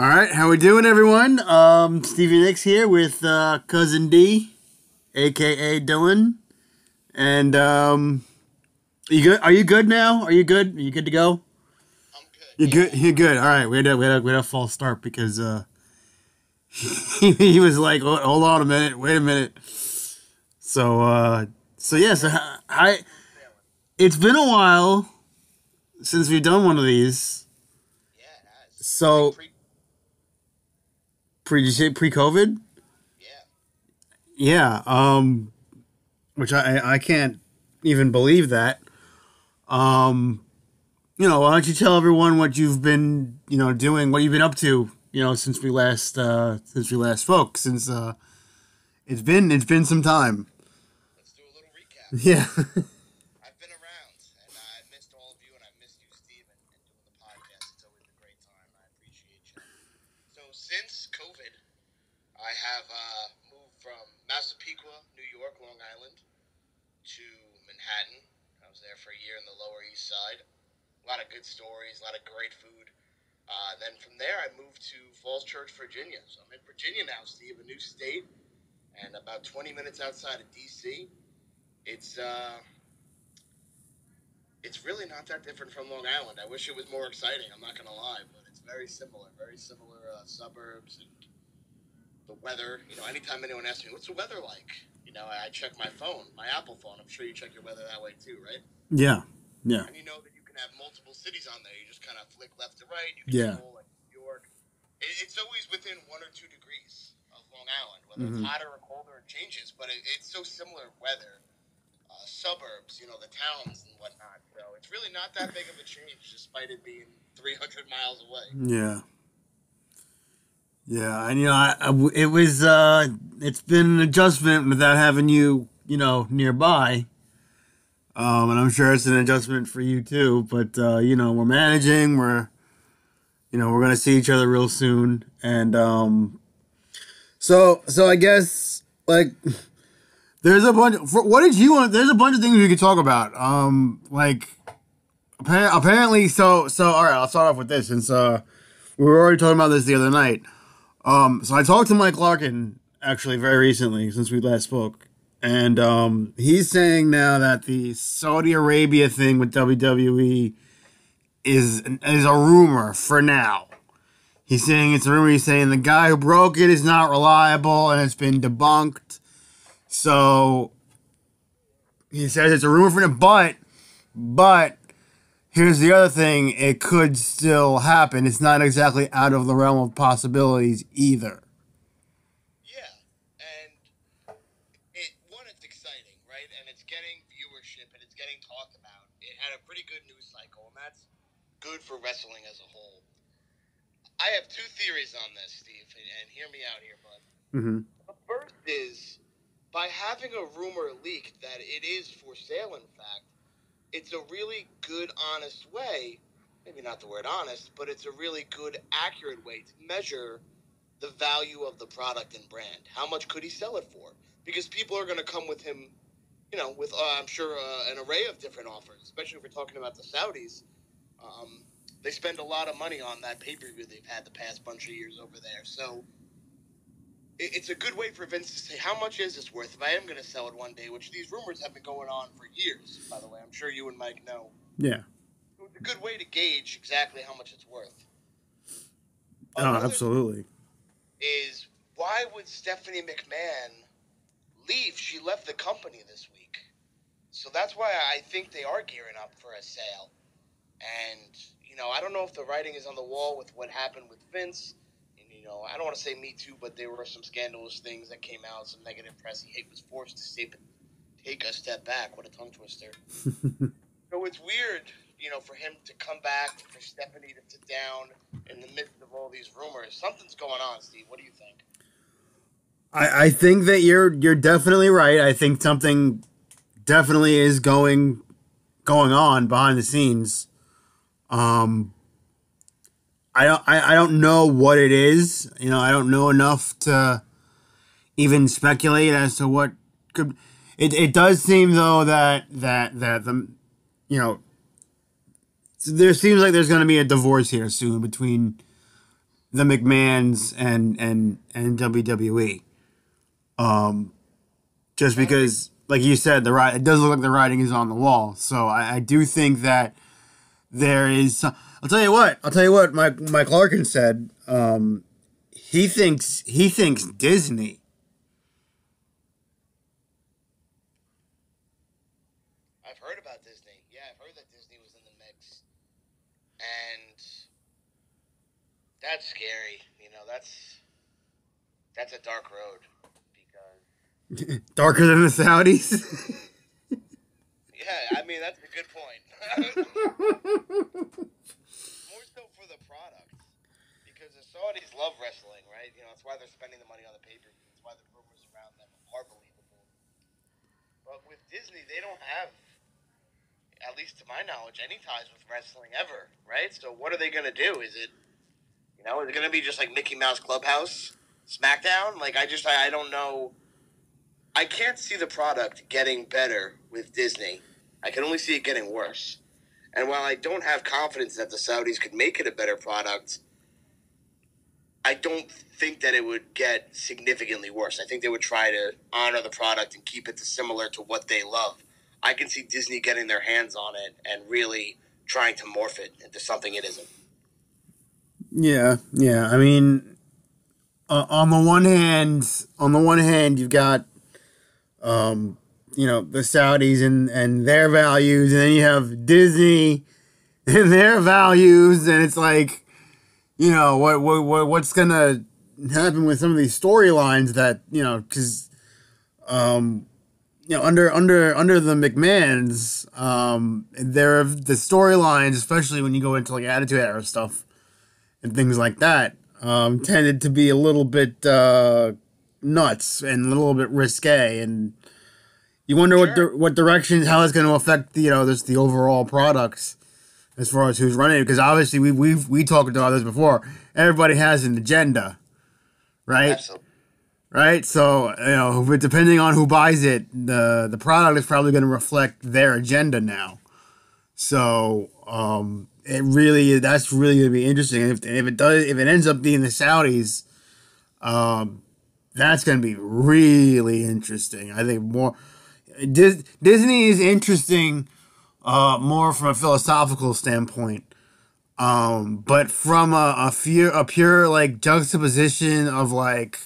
All right, how we doing, everyone? Um, Stevie Nics here with uh, cousin D, aka Dylan, and um, you good? Are you good now? Are you good? Are you good to go? I'm good. You're good. You're good. All right, we had a, we had a, we had a false start because uh, he was like, "Hold hold on a minute, wait a minute." So uh, so yeah, so I, I it's been a while since we've done one of these. Yeah, it has. So Pre- pre did you say pre COVID. yeah. Yeah, um, which I I can't even believe that. Um, you know, why don't you tell everyone what you've been, you know, doing, what you've been up to, you know, since we last uh since we last spoke, since uh it's been it's been some time. Let's do a little recap. Yeah. I've been around, and I missed all of you, and I missed you, Steve, and, and doing the podcast. It's always a great time. I appreciate you. So since COVID, I have uh, moved from Massapequa, New York, Long Island, to Manhattan. I was there for a year in the Lower East Side. A lot of good stories, a lot of great food. Uh, then from there, I moved to Falls Church, Virginia. So I'm in Virginia now, Steve, a new state, and about 20 minutes outside of D.C. It's uh, it's really not that different from Long Island. I wish it was more exciting. I'm not gonna lie, but it's very similar. Very similar uh, suburbs and the weather. You know, anytime anyone asks me, "What's the weather like?" You know, I check my phone, my Apple phone. I'm sure you check your weather that way too, right? yeah. Yeah. And you know that you can have multiple cities on there. You just kind of flick left to right. You can Yeah. scroll like New York. It, it's always within one or two degrees of Long Island. Whether Mhm. it's hotter or colder, it changes. But it, it's so similar weather, uh, suburbs, you know, the towns and whatnot. So it's really not that big of a change, despite it being 300 miles away. Yeah. Yeah, and you know, I, I it was uh it's been an adjustment without having you, you know, nearby. Um, and I'm sure it's an adjustment for you too, but uh, you know, we're managing, we're you know, we're to see each other real soon and um so so I guess like there's a bunch for, what did you want there's a bunch of things we could talk about. Um like apparently so so all right, I'll start off with this since uh we were already talking about this the other night. Um, so I talked to Mike Larkin actually very recently since we last spoke, and um, he's saying now that the Saudi Arabia thing with WWE is is a rumor for now. He's saying it's a rumor. He's saying the guy who broke it is not reliable and it's been debunked. So he says it's a rumor for now, but but Here's the other thing, it could still happen. It's not exactly out of the realm of possibilities either. Yeah, and it one, it's exciting, right? And it's getting viewership and it's getting talked about. It had a pretty good news cycle, and that's good for wrestling as a whole. I have two theories on this, Steve, and, and hear me out here, bud. Mm-hmm. The first is by having a rumor leaked that it is for sale, in fact, it's a really good, honest way, maybe not the word honest, but it's a really good, accurate way to measure the value of the product and brand. How much could he sell it for? Because people are going to come with him, you know, with, uh, I'm sure, uh, an array of different offers, especially if we're talking about the Saudis. Um, they spend a lot of money on that pay per view they've had the past bunch of years over there. So it- it's a good way for Vince to say, how much is this worth if I am going to sell it one day, which these rumors have been going on for years, by the way. I'm sure you and Mike know. Yeah. It's a good way to gauge exactly how much it's worth. Oh, Another absolutely. Is why would Stephanie McMahon leave? She left the company this week. So that's why I think they are gearing up for a sale. And, know, I don't know if the writing is on the wall with what happened with Vince. And, you know, I don't want to say Me Too, but there were some scandalous things that came out, some negative press. He was forced to step, take a step back. What a tongue twister. So it's weird, you know, for him to come back, for Stephanie to sit down in the midst of all these rumors. Something's going on, Steve. What do you think? I, I think that you're you're definitely right. I think something definitely is going going on behind the scenes. Um I don't I, I don't know what it is. You know, I don't know enough to even speculate as to what could it, it does seem though that that that the you know there seems like there's going to be a divorce here soon between the McMahons and and and WWE. Um, just because, like you said, the it does look like the writing is on the wall. So I, I do think that there is. I'll tell you what. I'll tell you what. Mike Mike Larkin said. Um, he thinks he thinks Disney. I've heard about Disney. Yeah, I've heard that Disney was in the mix, and that's scary. You know, that's that's a dark road because Darker than the Saudis. yeah, I mean that's a good. More so for the product because the Saudis love wrestling, right? You know, that's why they're spending the money on the pay per view. That's why the rumors around them are believable. But with Disney, they don't have, at least to my knowledge, any ties with wrestling ever, right? So what are they gonna do? Is it, you know, is it gonna be just like Mickey Mouse Clubhouse, SmackDown? Like I just I, I don't know. I can't see the product getting better with Disney. I can only see it getting worse. And while I don't have confidence that the Saudis could make it a better product, I don't think that it would get significantly worse. I think they would try to honor the product and keep it similar to what they love. I can see Disney getting their hands on it and really trying to morph it into something it isn't. Yeah, yeah. I mean, uh, on the one hand, on the one hand, you've got, um, you know, the Saudis and and their values, and then you have Disney and their values, and it's like, you know, what what, what what's gonna happen with some of these storylines that you know, because, um, you know, under under under the McMahons, um, there the storylines, especially when you go into like Attitude Era stuff and things like that um, tended to be a little bit uh, nuts and a little bit risque, and you wonder what di- what direction how it's going to affect you know this the overall products as far as who's running it because obviously we we've we talked about this before. Everybody has an agenda, right? Absolutely. Right. So you know, but depending on who buys it, the the product is probably going to reflect their agenda now. So um, it really that's really going to be interesting. And if, and if it does, if it ends up being the Saudis, um, that's going to be really interesting. I think more Dis, Disney is interesting uh, more from a philosophical standpoint. Um, but from a, a fear, a pure like juxtaposition of like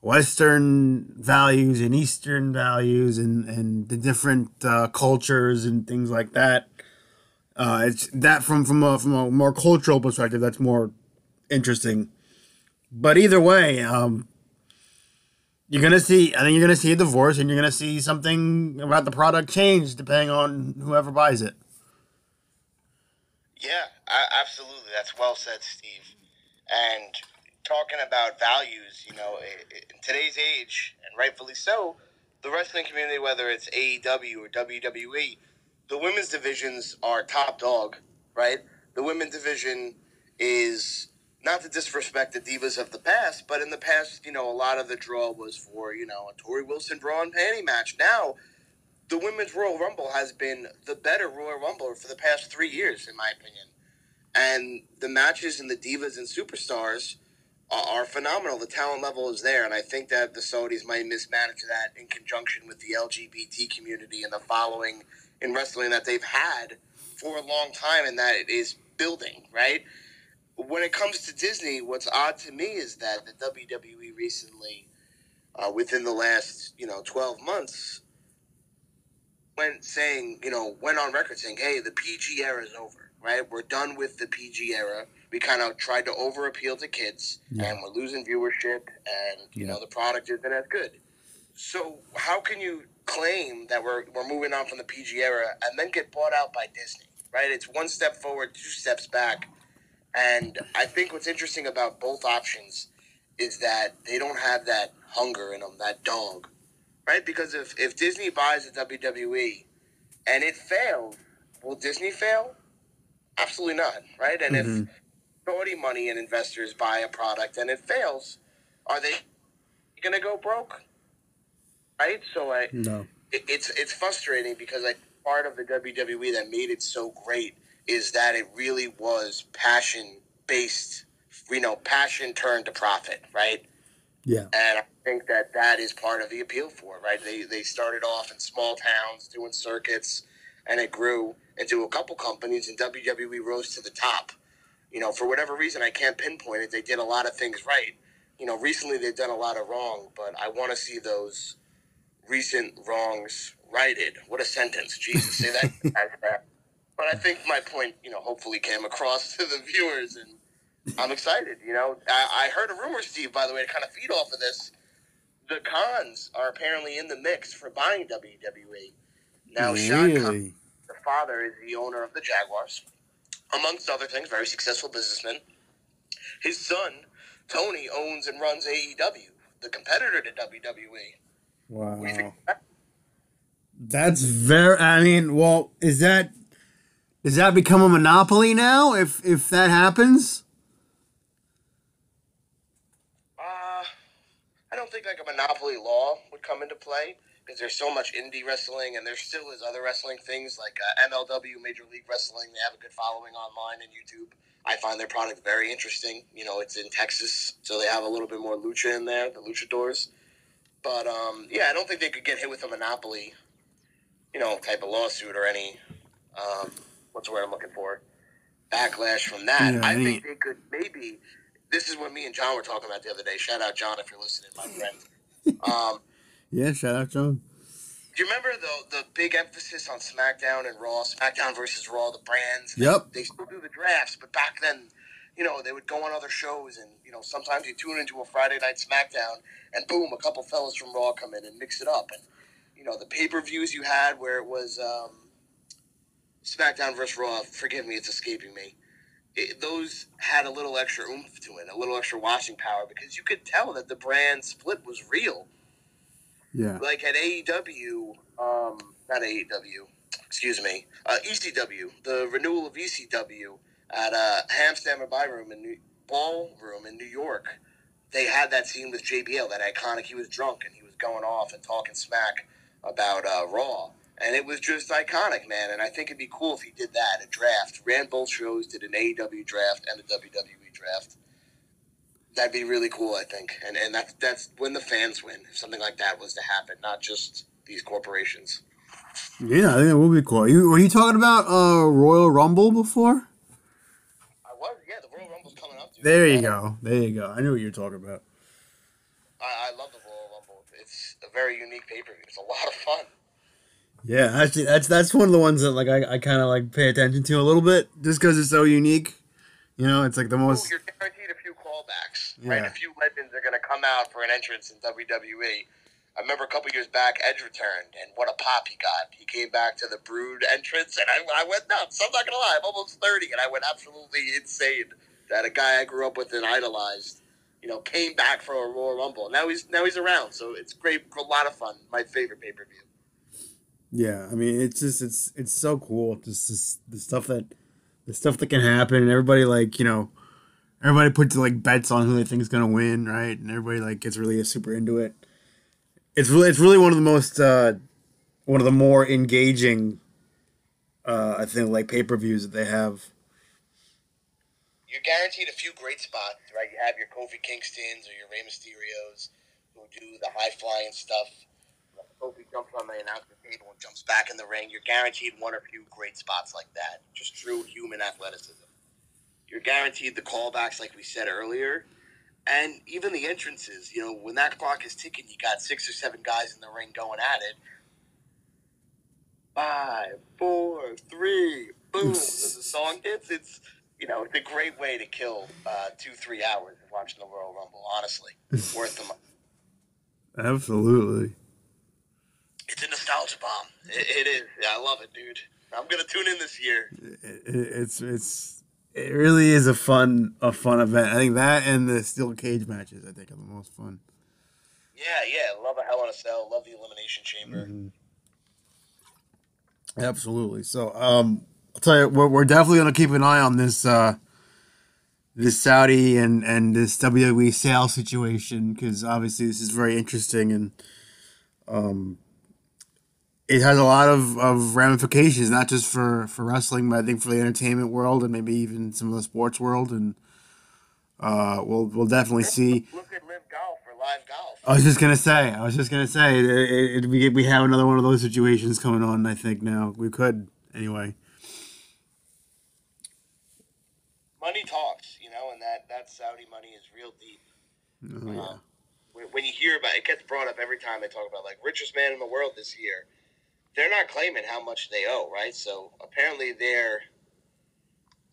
Western values and Eastern values and, and the different uh, cultures and things like that. Uh, it's that from from a from a more cultural perspective that's more interesting. But either way, um, you're gonna see. I think you're gonna see a divorce, and you're gonna see something about the product change depending on whoever buys it. Yeah, a- absolutely. That's well said, Steve. And talking about values, you know, i- i- in today's age, and rightfully so, the wrestling community, whether it's AEW or WWE, the women's divisions are top dog, right? The women's division is not to disrespect the divas of the past, but in the past, you know, a lot of the draw was for, you know, a Torrie Wilson bra and panty match. Now, the women's Royal Rumble has been the better Royal Rumble for the past three years, in my opinion. And the matches and the divas and superstars are, are phenomenal. The talent level is there, and I think that the Saudis might mismanage that in conjunction with the LGBT community and the following in wrestling that they've had for a long time, and that it is building. Right. When it comes to Disney, what's odd to me is that the WWE recently, uh, within the last you know twelve months, went saying, you know, went on record saying, "Hey, the PG era is over. Right? We're done with the PG era. We kind of tried to over appeal to kids, Yeah. and we're losing viewership, and you Yeah. know, the product isn't as good. So how can you claim that we're we're moving on from the PG era and then get bought out by Disney? Right? It's one step forward, two steps back. And I think what's interesting about both options is that they don't have that hunger in them, that dog, right? Because if, if Disney buys the WWE and it fails, will Disney fail? Absolutely not, right? And Mhm. if Saudi money and investors buy a product and it fails, are they going to go broke? Right? So I, No. it, it's it's frustrating because I part of the WWE that made it so great is that it really was passion based you know, passion turned to profit, right? Yeah. And I think that that is part of the appeal for it, right? They, they started off in small towns doing circuits, and it grew into a couple companies, and WWE rose to the top. You know, for whatever reason, I can't pinpoint it. They did a lot of things right. You know, recently they've done a lot of wrong, but I want to see those recent wrongs righted. What a sentence. Jesus, say that. but I think my point, you know, hopefully came across to the viewers, and I'm excited. You know, I, I heard a rumor, Steve, by the way, to kind of feed off of this. The Khans are apparently in the mix for buying WWE. Now, Shad Khan, really? the father, is the owner of the Jaguars, amongst other things, very successful businessman. His son, Tony, owns and runs AEW, the competitor to WWE. Wow. What do you think? of that? That's very. I mean, well, is that does that become a monopoly now? If if that happens, Uh, I don't think like a monopoly law would come into play because there's so much indie wrestling and there still is other wrestling things like uh, MLW, Major League Wrestling. They have a good following online and YouTube. I find their product very interesting. You know, it's in Texas, so they have a little bit more lucha in there, the luchadors. But um, yeah, I don't think they could get hit with a monopoly, you know, type of lawsuit or any um, what's the word I'm looking for? Backlash from that. Yeah, I any- think they could maybe. This is what me and John were talking about the other day. Shout out John if you're listening, my friend. Um, yeah. Shout out, John. do you remember the the big emphasis on SmackDown and Raw? SmackDown versus Raw, the brands. Yep. They still do the drafts, but back then, you know, they would go on other shows, and you know, sometimes you tune into a Friday night SmackDown, and boom, a couple fellas from Raw come in and mix it up, and you know, the pay per views you had where it was um, SmackDown versus Raw. Forgive me, it's escaping me. It, those had a little extra oomph to it, a little extra watching power, because you could tell that the brand split was real Yeah. like at AEW, um, not AEW, excuse me, uh, ECW, the renewal of ECW at uh, Hammerstein Ballroom in New, Ballroom in New York, they had that scene with JBL, that iconic. He was drunk and he was going off and talking smack about uh, Raw, and it was just iconic, man. And I think it'd be cool if he did that, a draft, ran both shows, did an AEW draft and a WWE draft. That'd be really cool, I think, and and that's that's when the fans win. If something like that was to happen, not just these corporations. Yeah, I think that would be cool. You were you talking about uh Royal Rumble before? I was, yeah. The Royal Rumble's coming up. Dude. There you go. There you go. I knew what you were talking about. I, I love the Royal Rumble. It's a very unique pay per view. It's a lot of fun. Yeah, actually, that's that's one of the ones that like I, I kind of like pay attention to a little bit just because it's so unique. You know, it's like the Ooh, most. you're guaranteed a few callbacks, right? A few legends are going to come out for an entrance in WWE. I remember a couple years back, Edge returned, and what a pop he got. He came back to the Brood entrance, and I, I went nuts. I'm not going to lie, I'm almost 30, and I went absolutely insane that a guy I grew up with and idolized, you know, came back for a Royal Rumble. Now he's now he's around, so it's great, a lot of fun. My favorite pay per view. Yeah, I mean, it's just it's it's so cool. Just, the stuff that the stuff that can happen, and everybody like you know, everybody puts like bets on who they think is gonna win, right? And everybody like gets really super into it. It's really it's really one of the most uh, one of the more engaging, uh, I think, like pay per views that they have. you're guaranteed a few great spots, right? You have your Kofi Kingstons or your Rey Mysterios who do the high flying stuff. Kofi jumps on the announcement table and jumps back in the ring. You're guaranteed one or few great spots like that. Just true human athleticism. You're guaranteed the callbacks, like we said earlier, and even the entrances. You know, when that clock is ticking, you got six or seven guys in the ring going at it. Five, four, three, boom. As the song hits, it's you know, it's a great way to kill uh, two, three hours of watching the Royal Rumble. Honestly, worth the money. Absolutely. It's a nostalgia bomb. It, it is. Yeah, I love it, dude. I'm gonna tune in this year. It, it, it's it's it really is a fun a fun event. I think that and the steel cage matches I think are the most fun. Yeah, yeah. Love a Hell in a Cell. Love the Elimination Chamber. Mm-hmm. Absolutely. So, um, I'll tell you, we're, we're definitely going to keep an eye on this, uh, this Saudi and, and this WWE sale situation because obviously this is very interesting and, um, it has a lot of, of ramifications, not just for, for wrestling, but I think for the entertainment world and maybe even some of the sports world. And, uh, we'll we'll definitely see. Look at LIV Golf or LIV Golf. I was just gonna say. I was just gonna say. It, it, we we have another one of those situations coming on. I think now we could anyway. Money talks, you know, and that that Saudi money is real deep. Oh, yeah. Um, when, when you hear about it, gets brought up every time they talk about like richest man in the world this year. They're not claiming how much they owe, right? So apparently they're.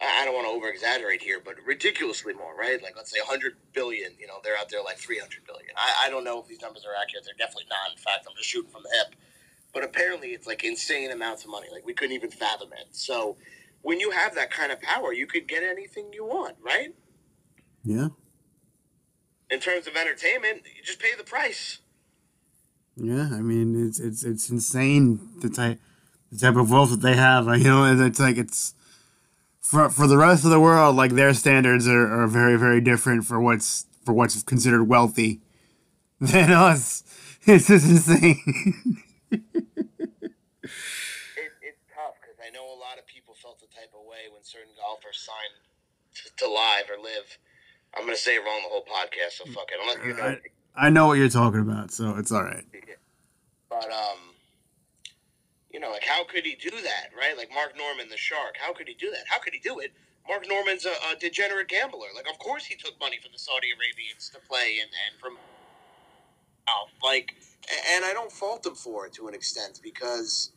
I don't want to over exaggerate here, but ridiculously more, right? Like let's say 100 billion. You know, they're out there like 300 billion. I, I don't know if these numbers are accurate. They're definitely not. In fact, I'm just shooting from the hip. But apparently, it's like insane amounts of money. Like we couldn't even fathom it. So when you have that kind of power, you could get anything you want, right? Yeah. In terms of entertainment, you just pay the price. Yeah, I mean it's it's it's insane the type the type of wealth that they have. You know, and it's like it's for for the rest of the world, like their standards are, are very very different for what's for what's considered wealthy than us. It's just insane. It, it's tough because I know a lot of people felt the type of way when certain golfers signed to, to LIV or LIV. I'm gonna say it wrong the whole podcast, so fuck it. Unless you uh, know, I know what you're talking about, so it's all right. but um, you know, like how could he do that, right? Like Mark Norman, the shark. How could he do that? How could he do it? Mark Norman's a, a degenerate gambler. Like, of course he took money from the Saudi Arabians to play and, and from oh, like, and I don't fault him for it to an extent because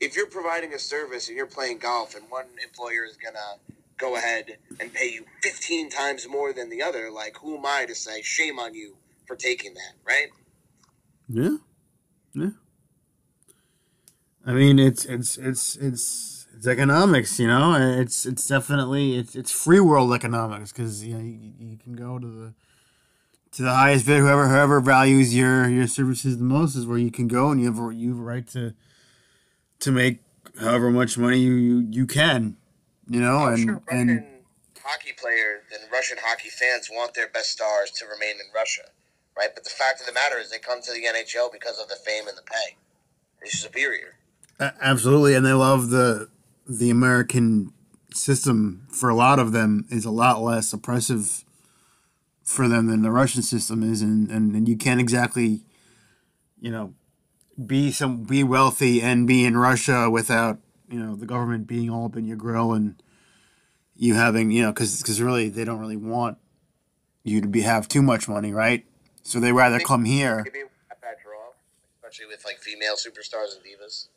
if you're providing a service and you're playing golf and one employer is gonna go ahead and pay you 15 times more than the other, like, who am I to say shame on you for taking that, right? Yeah, yeah. I mean, it's it's it's it's it's economics, you know. It's it's definitely it's it's free world economics because you know you, you can go to the to the highest bid, whoever whoever values your your services the most is where you can go, and you have a, you have a right to to make however much money you you, you can, you know, I'm and sure and hockey players and Russian hockey fans want their best stars to remain in Russia, right? But the fact of the matter is, they come to the NHL because of the fame and the pay. It's superior. A- Absolutely, and they love the the American system. For a lot of them, is a lot less oppressive for them than the Russian system is, and and, and you can't exactly, you know, be some be wealthy and be in Russia without you know the government being all up in your grill and you having you know because because really they don't really want you to be have too much money, right? So they rather come here. Maybe that draw, especially with like female superstars and divas.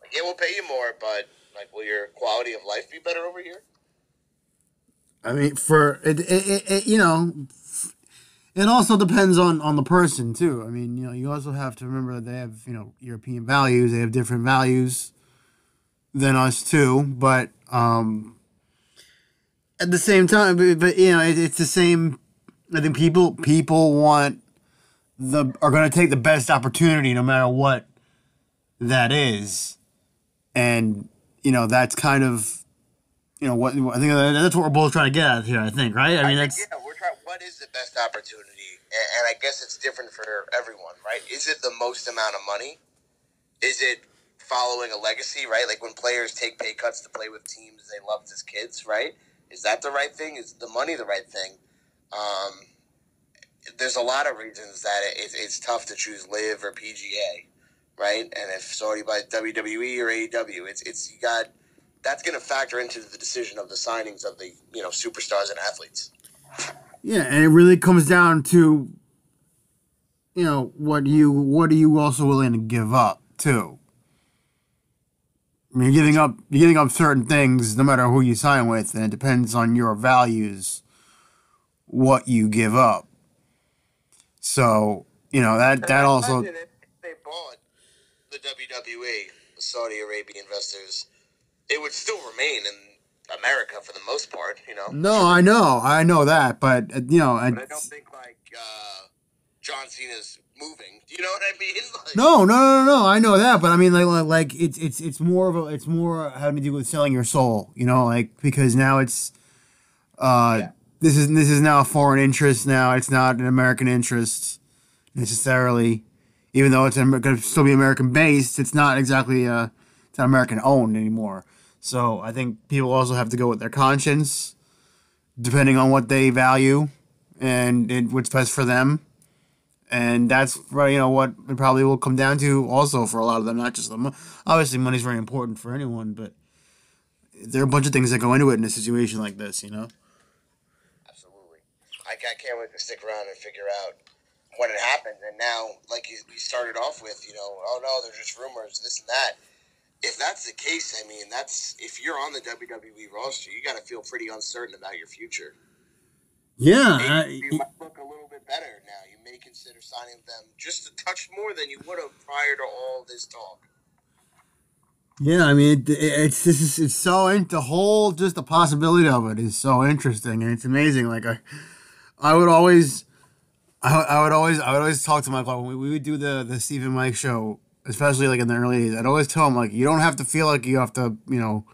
Like, yeah, we'll pay you more, but like, will your quality of life be better over here? I mean, for it, it, it, it, you know, it also depends on on the person too. I mean, you know, you also have to remember that they have you know European values. They have different values than us too. But um, at the same time, but, but you know, it, it's the same. I think people people want the are going to take the best opportunity no matter what that is, and you know that's kind of you know what I think that's what we're both trying to get at here. I think, right? I mean, think, that's yeah, we're trying. What is the best opportunity? And, and I guess it's different for everyone, right? Is it the most amount of money? Is it following a legacy, right? Like when players take pay cuts to play with teams they loved as kids, right? Is that the right thing? Is the money the right thing? Um, there's a lot of reasons that it, it's tough to choose LIV or PGA, right? And if Saudi by WWE or AEW, it's it's you got that's going to factor into the decision of the signings of the you know superstars and athletes. Yeah, and it really comes down to you know what you what are you also willing to give up too. I mean, you're giving up you're giving up certain things no matter who you sign with, and it depends on your values what you give up. So you know that that also if they bought the WWE, the Saudi Arabia investors, it would still remain in America for the most part. You know. no, I know, I know that, but uh, you know, I, But I don't think like uh, John Cena's moving. Do you know what I mean? Like, No, no, no, no. I know that, but I mean, like, like, like it's it's it's more of a it's more having to do with selling your soul. You know, like because now it's, uh, Yeah. This is this is now a foreign interest. Now it's not an American interest necessarily, even though it's going to still be American based. It's not exactly uh, it's not American owned anymore. So I think people also have to go with their conscience depending on what they value and, what's best for them. And that's you know what it probably will come down to also for a lot of them, not just them. Obviously, money's very important for anyone, but there are a bunch of things that go into it in a situation like this, you know. I, I can't wait to stick around and figure out when it happened. And now, like you, you started off with, you know, oh no, they're just rumors, this and that. If that's the case, I mean, that's if you're on the WWE roster, you got to feel pretty uncertain about your future. Yeah, Maybe you might look a little bit better now. You may consider signing them just a touch more than you would have prior to all this talk. Yeah, I mean, it, it's this is it's so in, the whole just the possibility of it is so interesting and it's amazing. Like I, I would always, I, I would always I would always talk to my when we, we would do the the Steve and Mike show, especially like in the early days. I'd always tell him like you don't have to feel like you have to you know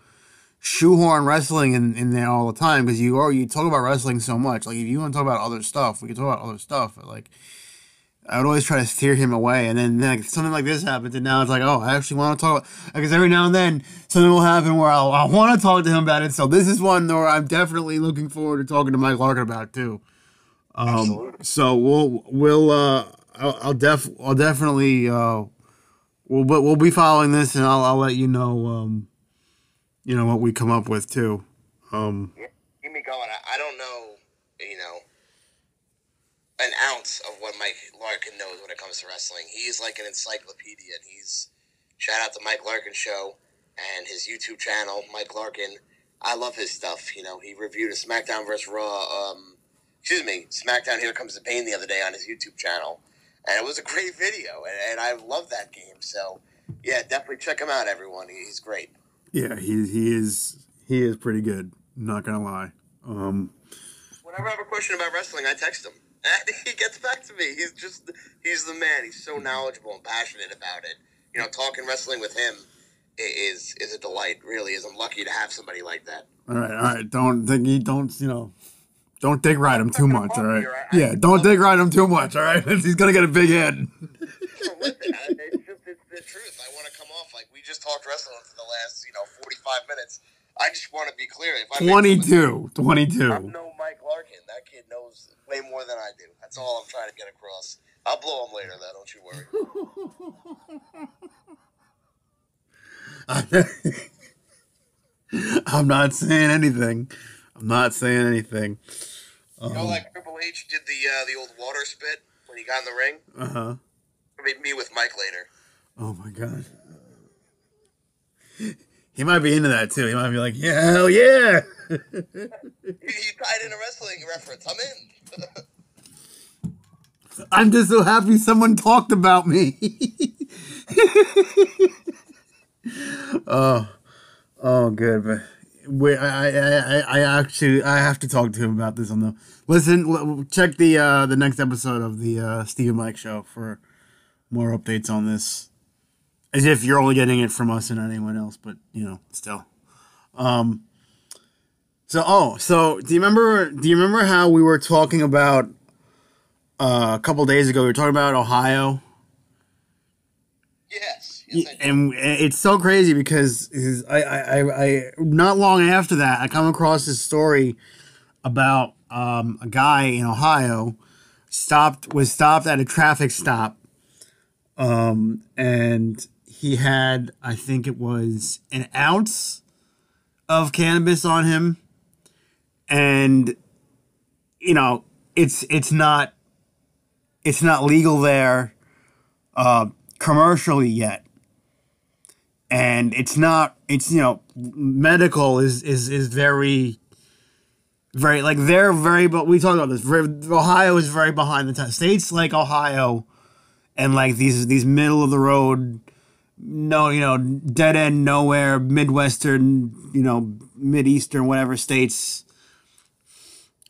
shoehorn wrestling in, in there all the time because you are you talk about wrestling so much. Like if you want to talk about other stuff, we can talk about other stuff. But like I would always try to steer him away, and then, like, something like this happens, and now it's like, oh, I actually want to talk. Because every now and then something will happen where I'll, I want to talk to him about it. So this is one where I'm definitely looking forward to talking to Mike Larkin about too. Um, so we'll we'll uh, I'll, I'll def I'll definitely uh, we'll but we'll be following this, and I'll I'll let you know um, you know what we come up with too. Um, Yeah, Keep me going. I, I don't know, you know, an ounce of what Mike Larkin knows when it comes to wrestling. He's like an encyclopedia, and he's shout out to Mike Larkin show and his YouTube channel, Mike Larkin. I love his stuff. You know, he reviewed a SmackDown vs. Raw. Um, excuse me, SmackDown Here Comes the Pain the other day on his YouTube channel, and it was a great video, and, and I love that game. So, yeah, definitely check him out, everyone. He's great. yeah, he he is he is pretty good. Not gonna lie. Um, Whenever I have a question about wrestling, I text him. And he gets back to me. He's just, he's the man. He's so knowledgeable and passionate about it. You know, talking wrestling with him is is a delight. Really is. I'm lucky to have somebody like that. all right, all right. Don't think you don't you know. Don't dig ride him too much, all right? Yeah, don't dig ride him too much, all right? He's gonna get a big head. Listen, I- it's just it's the truth. I want to come off like we just talked wrestling for the last, you know, 45 minutes. I just want to be clear. If I make someone- 22. 22. I'm no Mike Larkin. That kid knows way more than I do. That's all I'm trying to get across. I'll blow him later, though. Don't you worry. I'm not saying anything. I'm not saying anything. You know, like Triple H did the uh, the old water spit when he got in the ring. Uh huh. Maybe me with Mike later. Oh my god. He might be into that too. He might be like, yeah, hell yeah. You, you tied in a wrestling reference. I'm in. I'm just so happy someone talked about me. oh, oh, good. But wait, I, I, I, I actually, I have to talk to him about this on the. Listen, check the uh the next episode of the uh Steve and Mike show for more updates on this. As if you're only getting it from us and not anyone else, but you know, still. Um. So, oh, so do you remember? Do you remember how we were talking about uh, a couple days ago? We were talking about Ohio, Yes. Yes I do. and it's so crazy because I, I, I, I, not long after that, I come across this story about um, a guy in Ohio stopped was stopped at a traffic stop, um, and he had I think it was an ounce of cannabis on him, and you know it's it's not it's not legal there uh, commercially yet and it's not it's you know medical is is is very very like they're very but we talked about this ohio is very behind the times. States like ohio and like these these middle of the road no you know dead end nowhere midwestern you know mideastern whatever states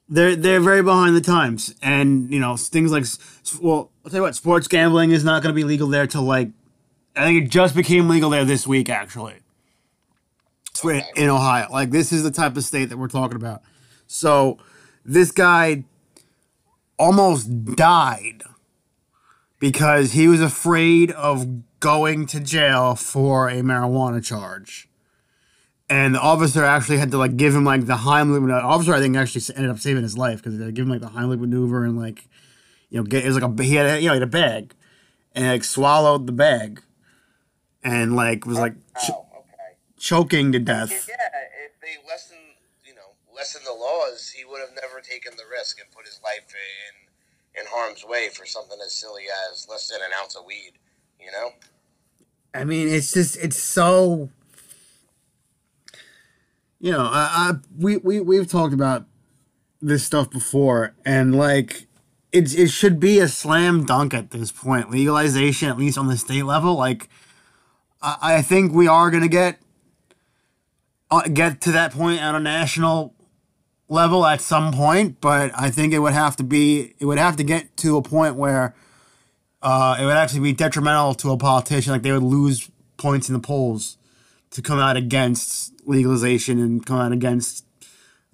they're they're very behind the times. And you know things like well i'll tell you what sports gambling is not going to be legal there till like I think it just became legal there this week, actually. Okay. In Ohio. Like, this is the type of state that we're talking about. So, this guy almost died because he was afraid of going to jail for a marijuana charge. and the officer actually had to like give him like the Heimlich. The officer I think actually ended up saving his life because they give him like the Heimlich maneuver and like you know get it was like a he had a, you know he had a bag and like swallowed the bag and like was like oh, ch- Oh, okay. choking to death. Yeah, if they lessen, you know, lessen the laws, he would have never taken the risk and put his life in in harm's way for something as silly as less than an ounce of weed. You know? I mean, it's just it's so. You know, I, I we we we've talked about this stuff before, and like it's it should be a slam dunk at this point. Legalization, at least on the state level, like I, I think we are gonna get uh, get to that point at a national level at some point, but I think it would have to be it would have to get to a point where uh, it would actually be detrimental to a politician. Like they would lose points in the polls to come out against legalization and come out against,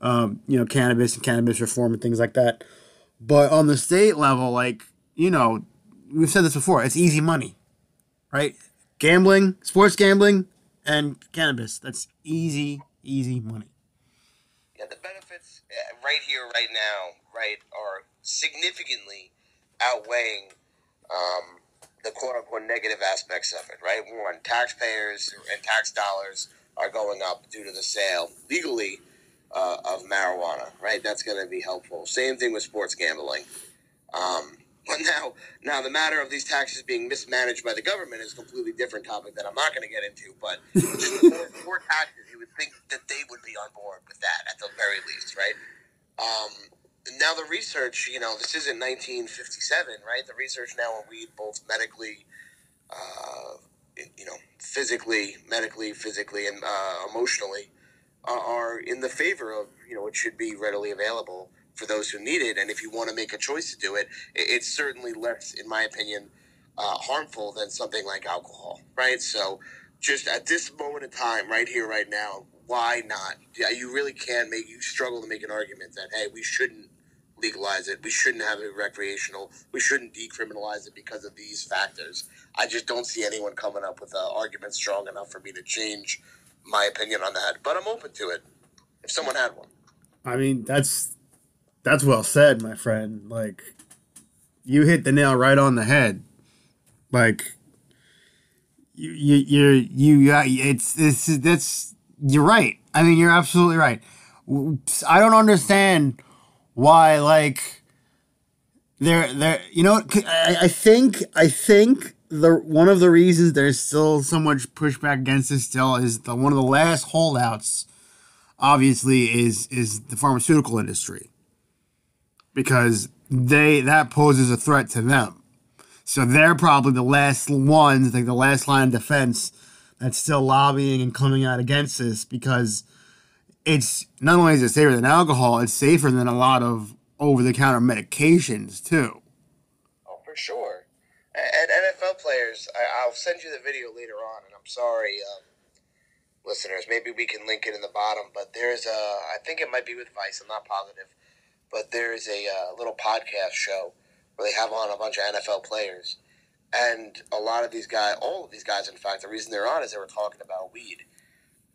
um, you know, cannabis and cannabis reform and things like that. But on the state level, like you know, we've said this before. It's easy money, right? Gambling, sports gambling, and cannabis. That's easy, easy money. Yeah, the benefits uh, right here, right now, right, are significantly outweighing um, the quote unquote negative aspects of it, right? One, taxpayers and tax dollars are going up due to the sale legally uh, of marijuana, right? That's going to be helpful. Same thing with sports gambling. Um, but now, now the matter of these taxes being mismanaged by the government is a completely different topic that I'm not going to get into. But more, more taxes, you would think that they would be on board with that at the very least, right? Um, now the research, you know, this isn't 1957, right? The research now on weed, both medically, uh, you know, physically, medically, physically, and uh, emotionally, are, are in the favor of, you know, it should be readily available for those who need it. And if you want to make a choice to do it, it it's certainly less, in my opinion, uh, harmful than something like alcohol, right? So, just at this moment in time, right here, right now, why not? Yeah, you really can make. You struggle to make an argument that hey, we shouldn't legalize it. We shouldn't have it recreational. We shouldn't decriminalize it because of these factors. I just don't see anyone coming up with an argument strong enough for me to change my opinion on that. But I'm open to it if someone had one. I mean, that's that's well said, my friend. Like you hit the nail right on the head. Like you you you're, you yeah, it's this that's you're right. I mean, you're absolutely right. I don't understand why like there there you know I, I think I think the one of the reasons there's still so much pushback against this still is the one of the last holdouts obviously is is the pharmaceutical industry because they that poses a threat to them so they're probably the last ones like the last line of defense that's still lobbying and coming out against this because it's not only is it safer than alcohol it's safer than a lot of over-the-counter medications too Oh, for sure. And NFL players, I, I'll send you the video later on, and I'm sorry, um, listeners. Maybe we can link it in the bottom. But there's a, I think it might be with Vice. I'm not positive, but there is a uh, little podcast show where they have on a bunch of NFL players, and a lot of these guys, all of these guys, in fact, the reason they're on is they were talking about weed,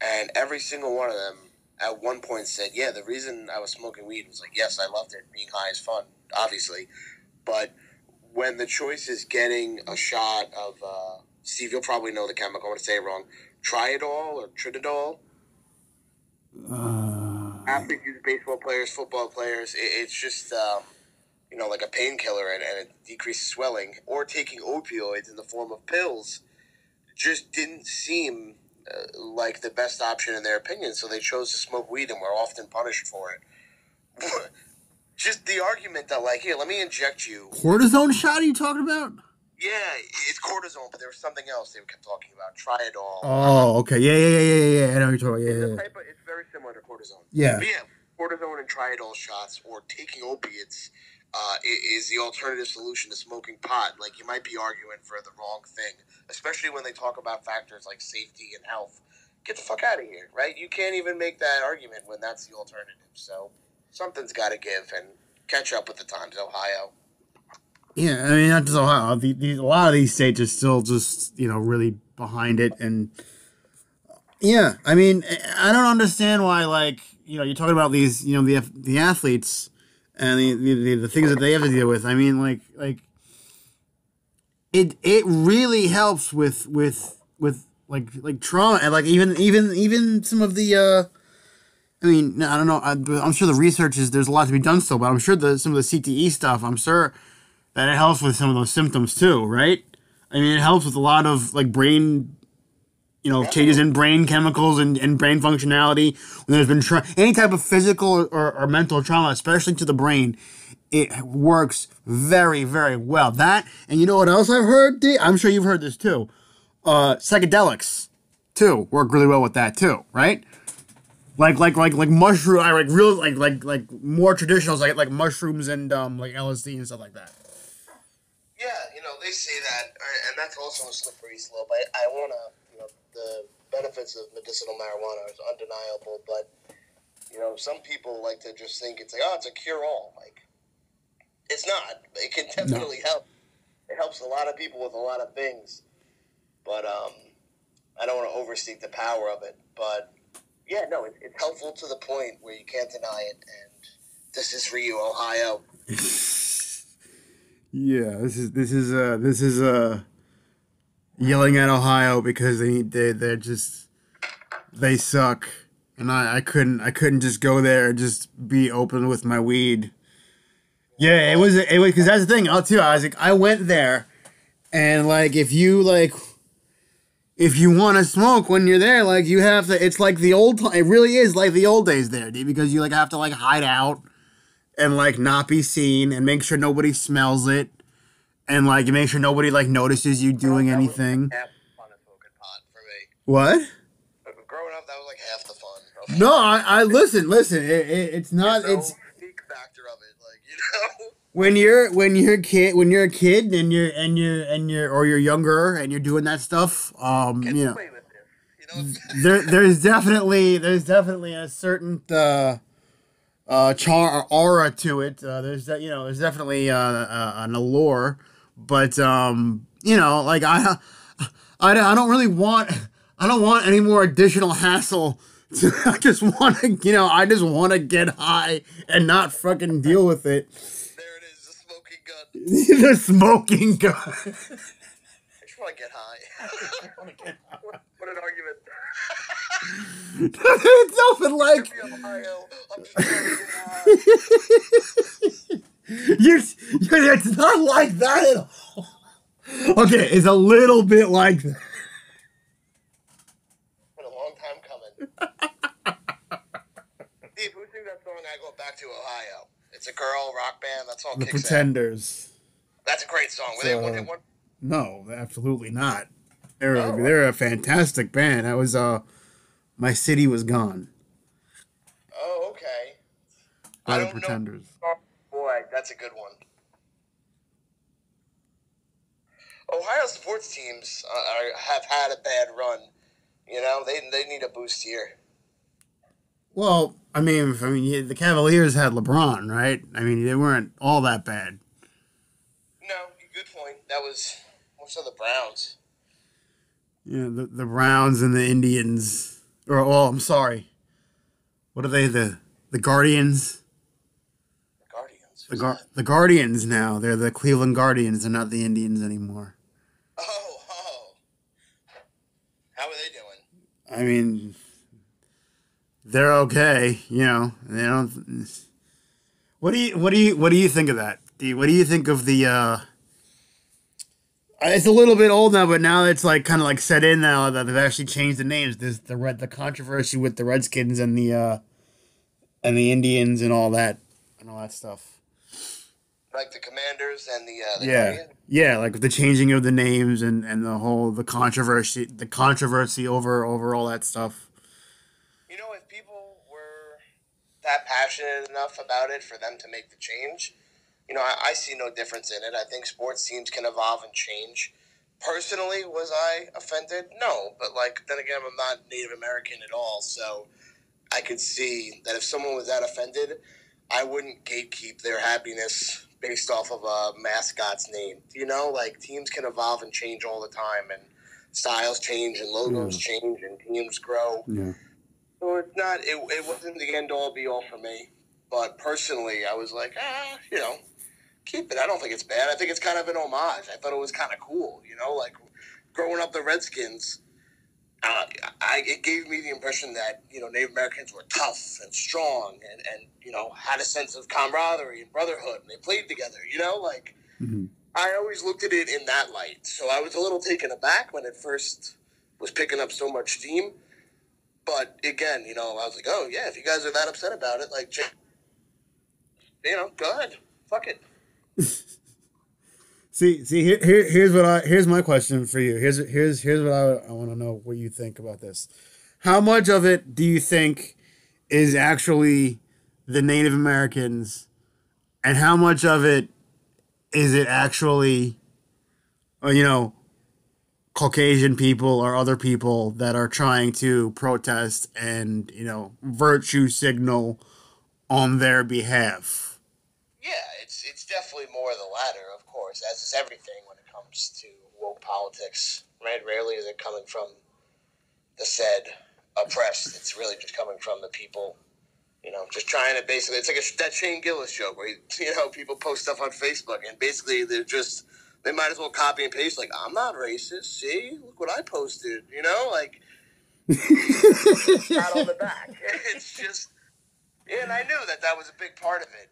and every single one of them at one point said, "Yeah, the reason I was smoking weed was like, yes, I loved it. Being high is fun, obviously, but." when the choice is getting a shot of uh, Steve, you'll probably know the chemical. I'm to say it wrong. Triadol or Trinidol. uh, Athletes use baseball players, football players. It, it's just um, you know like a painkiller and, and it decreases swelling. Or taking opioids in the form of pills just didn't seem uh, like the best option in their opinion. So they chose to smoke weed and were often punished for it. just the argument that like here, let me inject you cortisone shot are you talking about Yeah, it's cortisone, but there was something else they kept talking about. Triadol. oh okay yeah yeah yeah yeah yeah, i know what you're talking about yeah, It's, yeah. type of- it's very similar to cortisone. Yeah. But yeah, cortisone and triadol shots or taking opiates uh, is the alternative solution to smoking pot. Like you might be arguing for the wrong thing, especially when they talk about factors like safety and health. Get the fuck out of here, right? You can't even make that argument when that's the alternative. So something's got to give and catch up with the times, Ohio. Yeah, I mean, not just Ohio. The, the, a lot of these states are still just, you know, really behind it. And Yeah, I mean, I don't understand why, like, you know, you're talking about these, you know, the the athletes and the the, the things that they have to deal with. I mean, like, like, it it really helps with with with like like trauma and like even even even some of the. uh I mean, I don't know. I, I'm sure the research is there's a lot to be done still, but I'm sure the some of the CTE stuff. I'm sure that it helps with some of those symptoms too, right? I mean, it helps with a lot of like brain you know, changes in brain chemicals and, and brain functionality. When there's been tra- any type of physical or, or mental trauma, especially to the brain, it works very, very well. That, and you know what else I've heard? I'm sure you've heard this too. Uh, psychedelics, too, work really well with that too, right? Like, like, like, like mushroom, I like real, like, like, like more traditional, like, like mushrooms and um, like LSD and stuff like that. Yeah, you know they say that, and that's also a slippery slope. I, I want to you know, the benefits of medicinal marijuana is undeniable, but you know, some people like to just think it's like, oh, it's a cure all. Like, it's not. It can definitely no. help. It helps a lot of people with a lot of things, but um, I don't want to overstate the power of it. But yeah, no, it, it's helpful to the point where you can't deny it. And this is for you, Ohio. yeah, this is this is uh this is uh yelling at Ohio because they they they're just they suck, and I I couldn't I couldn't just go there and just be open with my weed. Yeah, it was it was because that's the thing. I'll tell you, Isaac. I went there, and like if you like. If you want to smoke when you're there, like you have to, it's like the old. It really is like the old days there, dude. Because you like have to like hide out, and like not be seen, and make sure nobody smells it and like make sure nobody like notices you doing anything. What? Growing up, that was like half the fun. No, I, I listen, listen. It, it, it's not. There's it's factor of it, like you know. When you're when you're a kid when you're a kid and you're and you're and you're or you're younger and you're doing that stuff, um, you know, you know? there there's definitely there's definitely a certain uh, uh, char aura to it. Uh, there's that you know there's definitely uh, uh, an allure but um, you know, like I, I, I don't really want, I don't want any more additional hassle. To, I just want to, you know, I just want to get high and not fucking deal with it. There it is, the smoking gun. the smoking gun. I just want to get high. want to get high. What, what an argument. It's nothing like. you, you, it's not like that at all. Okay, it's a little bit like that. Been a long time coming. Steve, who sings that song? I go back to Ohio. It's a girl rock band. That's all. The Pretenders. That's a great song. Were so, they one, one? No, absolutely not. They're oh, they're a fantastic band. That was uh, my city was gone. Oh, okay. By the Pretenders. Know boy, that's a good one. Ohio sports teams uh, are, have had a bad run. You know, they they need a boost here. Well, I mean, I mean, the Cavaliers had LeBron, right? I mean, they weren't all that bad. No, good point. That was most of the Browns. Yeah, the the Browns and the Indians, or oh, I'm sorry, what are they? The the Guardians. The, Gar- the Guardians now. They're the Cleveland Guardians. They're not the Indians anymore. Oh, oh. How are they doing? I mean, they're okay. You know, they don't. What do you what do you what do you think of that? What do you think of the? uh It's a little bit old now, but now it's like kind of like set in now that they've actually changed the names. There's the red the controversy with the Redskins and the uh and the Indians and all that and all that stuff like the Commanders and the, uh, the yeah yeah like the changing of the names and and the whole the controversy the controversy over over all that stuff. You know, if people were that passionate enough about it for them to make the change, you know, I, I see no difference in it. I think sports teams can evolve and change. Personally, was I offended? No, but like then again, I'm not Native American at all, so I could see that if someone was that offended, I wouldn't gatekeep their happiness based off of a mascot's name. You know, like teams can evolve and change all the time, and styles change and logos change and teams grow. Yeah. So it's not. It, it wasn't the end all be all for me. But personally, I was like, ah, you know, keep it. I don't think it's bad. I think it's kind of an homage. I thought it was kind of cool. You know, like growing up the Redskins. Uh, I, it gave me the impression that you know Native Americans were tough and strong and, and you know had a sense of camaraderie and brotherhood and they played together. You know, like Mm-hmm. I always looked at it in that light. So I was a little taken aback when it first was picking up so much steam. But again, you know, I was like, oh yeah, if you guys are that upset about it, like, you know, go ahead, fuck it. See, see, here, here, here's what I, here's my question for you. Here's, here's, here's what I, I want to know what you think about this. How much of it do you think is actually the Native Americans, and how much of it is it actually, uh, you know, Caucasian people or other people that are trying to protest and you know virtue signal on their behalf? It's definitely more the latter, of course, as is everything when it comes to woke politics. Right? Rarely is it coming from the said oppressed. It's really just coming from the people. You know, just trying to basically. It's like a, that Shane Gillis joke where he, you know people post stuff on Facebook and basically they're just they might as well copy and paste. Like I'm not racist. See, look what I posted. You know, like not on the back. It's just, yeah, and I knew that that was a big part of it,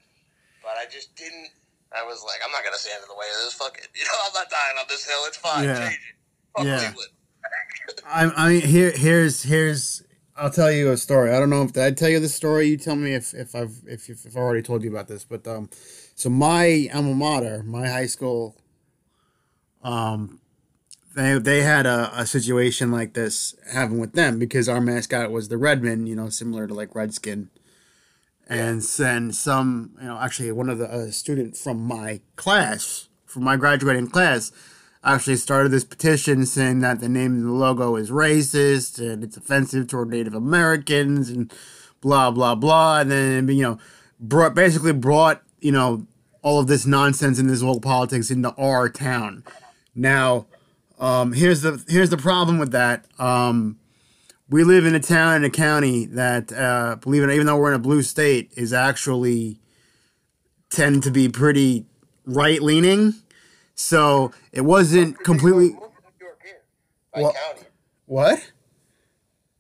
but I just didn't. I was like, I'm not gonna stand in the way of this. Fuck it. You know, I'm not dying on this hill. It's fine. Yeah. Change it. Fuck Yeah. I, I mean, here, here's, here's. I'll tell you a story. I don't know if did I tell you the story. You tell me if, if I've if, if I've already told you about this. But um, so my alma mater, my high school, um, they they had a, a situation like this happen with them because our mascot was the Redman. You know, similar to like Redskin. And send some, you know, actually one of the uh, student from my class, from my graduating class, actually started this petition saying that the name of the logo is racist and it's offensive toward Native Americans and blah blah blah. And then you know, brought basically brought you know all of this nonsense and this whole politics into our town. Now, um, here's the here's the problem with that. Um, we live in a town and a county that, uh, believe it or not, even though we're in a blue state, is actually tend to be pretty right leaning. So it wasn't completely Most of New York Well- county. what?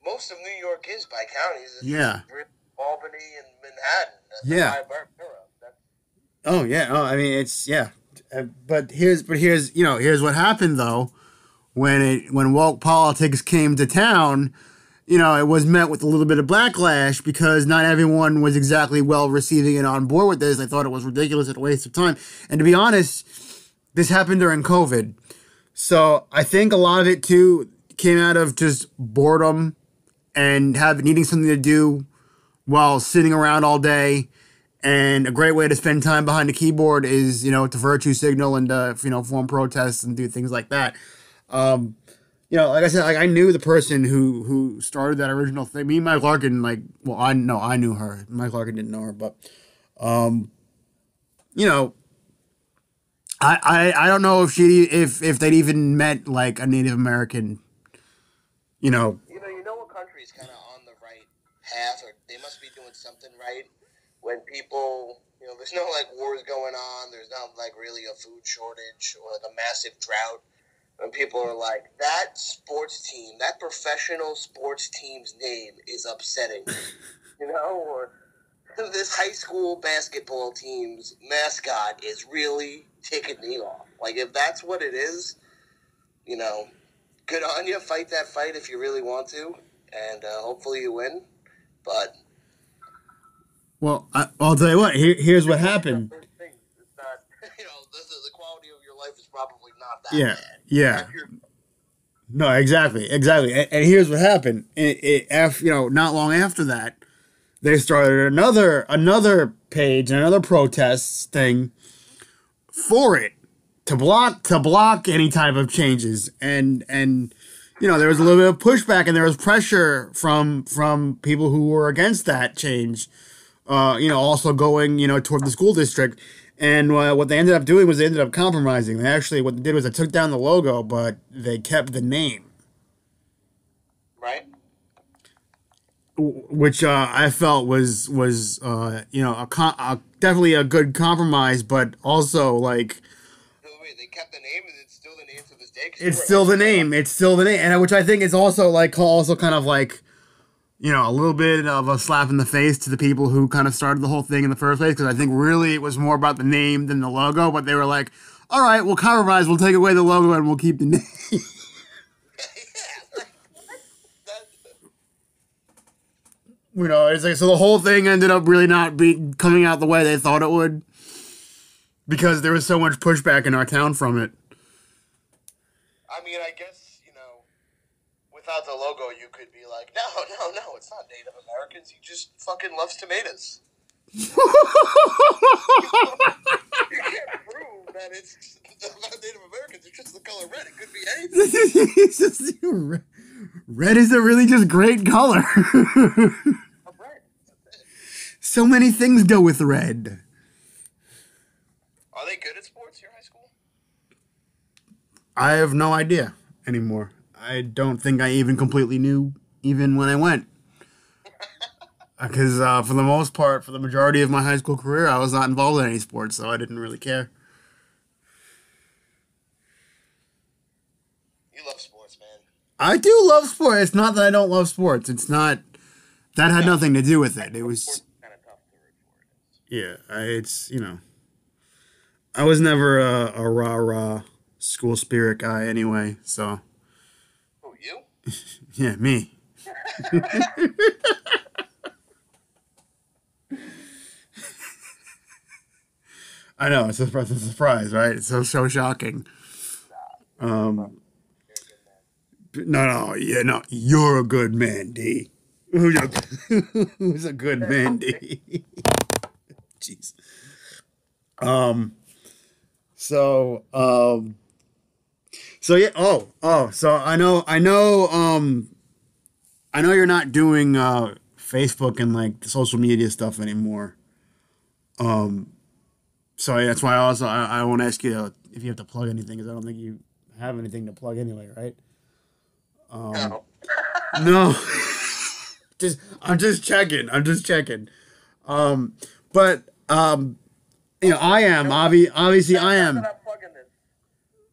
Most of New York is by counties. It's Yeah. Albany and Manhattan. Yeah. my bor- borough. That's- Oh yeah. Oh, I mean it's yeah. Uh, but here's but here's you know here's what happened though when it when woke politics came to town. You know, it was met with a little bit of backlash because not everyone was exactly well receiving and on board with this. They thought it was ridiculous and a waste of time. And to be honest, this happened during COVID. So I think a lot of it too came out of just boredom and have needing something to do while sitting around all day. And a great way to spend time behind a keyboard is, you know, to virtue signal and uh, you know form protests and do things like that. Um, you know, like I said, like I knew the person who who started that original thing. Me and Mike Larkin, like, well, I know I knew her. Mike Larkin didn't know her, but, um, you know, I I, I don't know if she if if they'd even met like a Native American, you know, You know, you know what country is kind of on the right path, or they must be doing something right. When people, you know, there's no like wars going on. There's not like really a food shortage or like a massive drought. When people are like, that sports team, that professional sports team's name is upsetting, you know, or this high school basketball team's mascot is really ticking me off. Like, if that's what it is, you know, good on you. Fight that fight if you really want to, and uh, hopefully you win. But well, I, I'll tell you what. Here, here's what happened. First thing, It's not, you know, the, the, the quality of your life is probably not that Yeah, yeah. No, exactly, exactly. And, and here's what happened. It, it, after, you know, not long after that, they started another another page, another protest thing for it to block to block any type of changes. And and you know, there was a little bit of pushback, and there was pressure from from people who were against that change. Uh, you know, also going you know toward the school district. And uh, what they ended up doing was they ended up compromising. They actually what they did was they took down the logo, but they kept the name. right? which uh, I felt was was uh, you know a, a definitely a good compromise, but also like Wait, they kept the name, and it's still the name to this day. it's still the name. It's still the name, and which I think is also like also kind of like you know a little bit of a slap in the face to the people who kind of started the whole thing in the first place. Because I think really it was more about the name than the logo. But they were like, "All right, we'll compromise. We'll take away the logo and we'll keep the name." you know, it's like so the whole thing ended up really not be coming out the way they thought it would because there was so much pushback in our town from it. I mean, I guess without the logo, you could be like, no, no, no, it's not Native Americans. He just fucking loves tomatoes. You can't prove that it's about Native Americans. It's just the color red. It could be anything. It's just- red- red is a really just great color. I'm right. That's it. so many things go with red. Are they good at sports? Your high school? I have no idea anymore. I don't think I even completely knew even when I went. Because uh, for the most part, for the majority of my high school career, I was not involved in any sports, so I didn't really care. You love sports, man. I do love sports. It's not that I don't love sports. It's not that had nothing to do with it. It was Kind of tough to yeah. I, it's you know, I was never a, a rah rah school spirit guy anyway. So? yeah, me. I know it's a, it's a surprise, right? It's so so shocking. Um, no, no, yeah, no. You're a good man, D. Who's a, good man, D? Jeez. Um. So, um. So yeah. Oh, oh. So I know. I know. Um. I know you're not doing uh Facebook and like the social media stuff anymore. Um. So that's why I also I, I won't ask you if you have to plug anything because I don't think you have anything to plug anyway, right? Um, No. no. just I'm just checking. I'm just checking. Um, but um, you know, I am obvi- obviously I am. Not that I'm plugging this.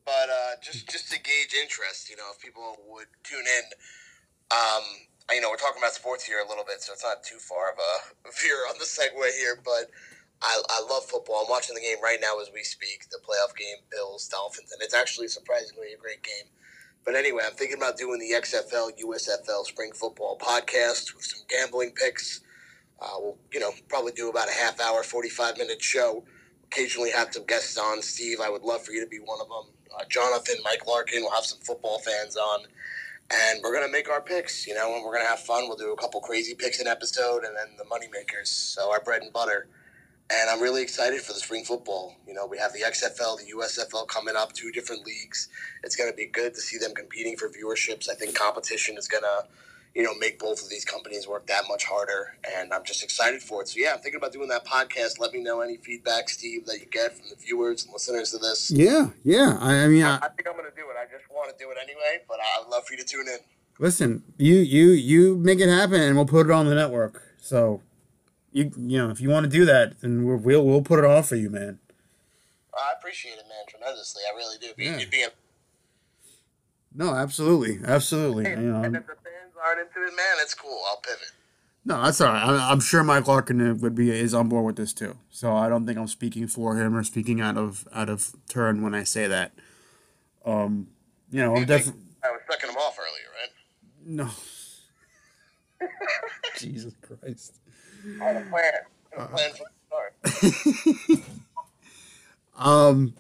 But uh, just just to gauge interest, you know, if people would tune in, um, you know, we're talking about sports here a little bit, so it's not too far of a veer on the segue here. But I, I love football. I'm watching the game right now as we speak, the playoff game, Bills Dolphins, and it's actually surprisingly a great game. But anyway, I'm thinking about doing the XFL USFL Spring Football podcast with some gambling picks. Uh, we'll, you know, probably do about a half hour, 45 minute show occasionally have some guests on. Steve, I would love for you to be one of them. Uh, Jonathan, Mike Larkin, we'll have some football fans on. And we're to make our picks, you know, and we're to have fun. We'll do a couple crazy picks an episode and then the money makers. So our bread and butter. And I'm really excited for the spring football. You know, we have the XFL, the USFL coming up, two different leagues. It's going to be good to see them competing for viewerships. I think competition is going to you know, make both of these companies work that much harder. And I'm just excited for it. So, yeah, I'm thinking about doing that podcast. Let me know any feedback, Steve, that you get from the viewers and listeners of this. Yeah, yeah. I, I mean, I, I think I'm going to do it. I just want to do it anyway, but I'd love for you to tune in. listen, you you you make it happen, and we'll put it on the network. So, you you know, if you want to do that, then we'll we'll, we'll put it on for you, man. I appreciate it, man, tremendously. I really do. Yeah. You'd be a- No, absolutely, absolutely. You know, the into it, man, it's cool. I'll pivot. no, that's all right. I, I'm sure Mike Larkin would be is on board with this too. So I don't think I'm speaking for him or speaking out of out of turn when I say that. Um, you know, I'm definitely I was sucking him off earlier, right? no. Jesus Christ. I had a plan. I had a plan from the start. Um,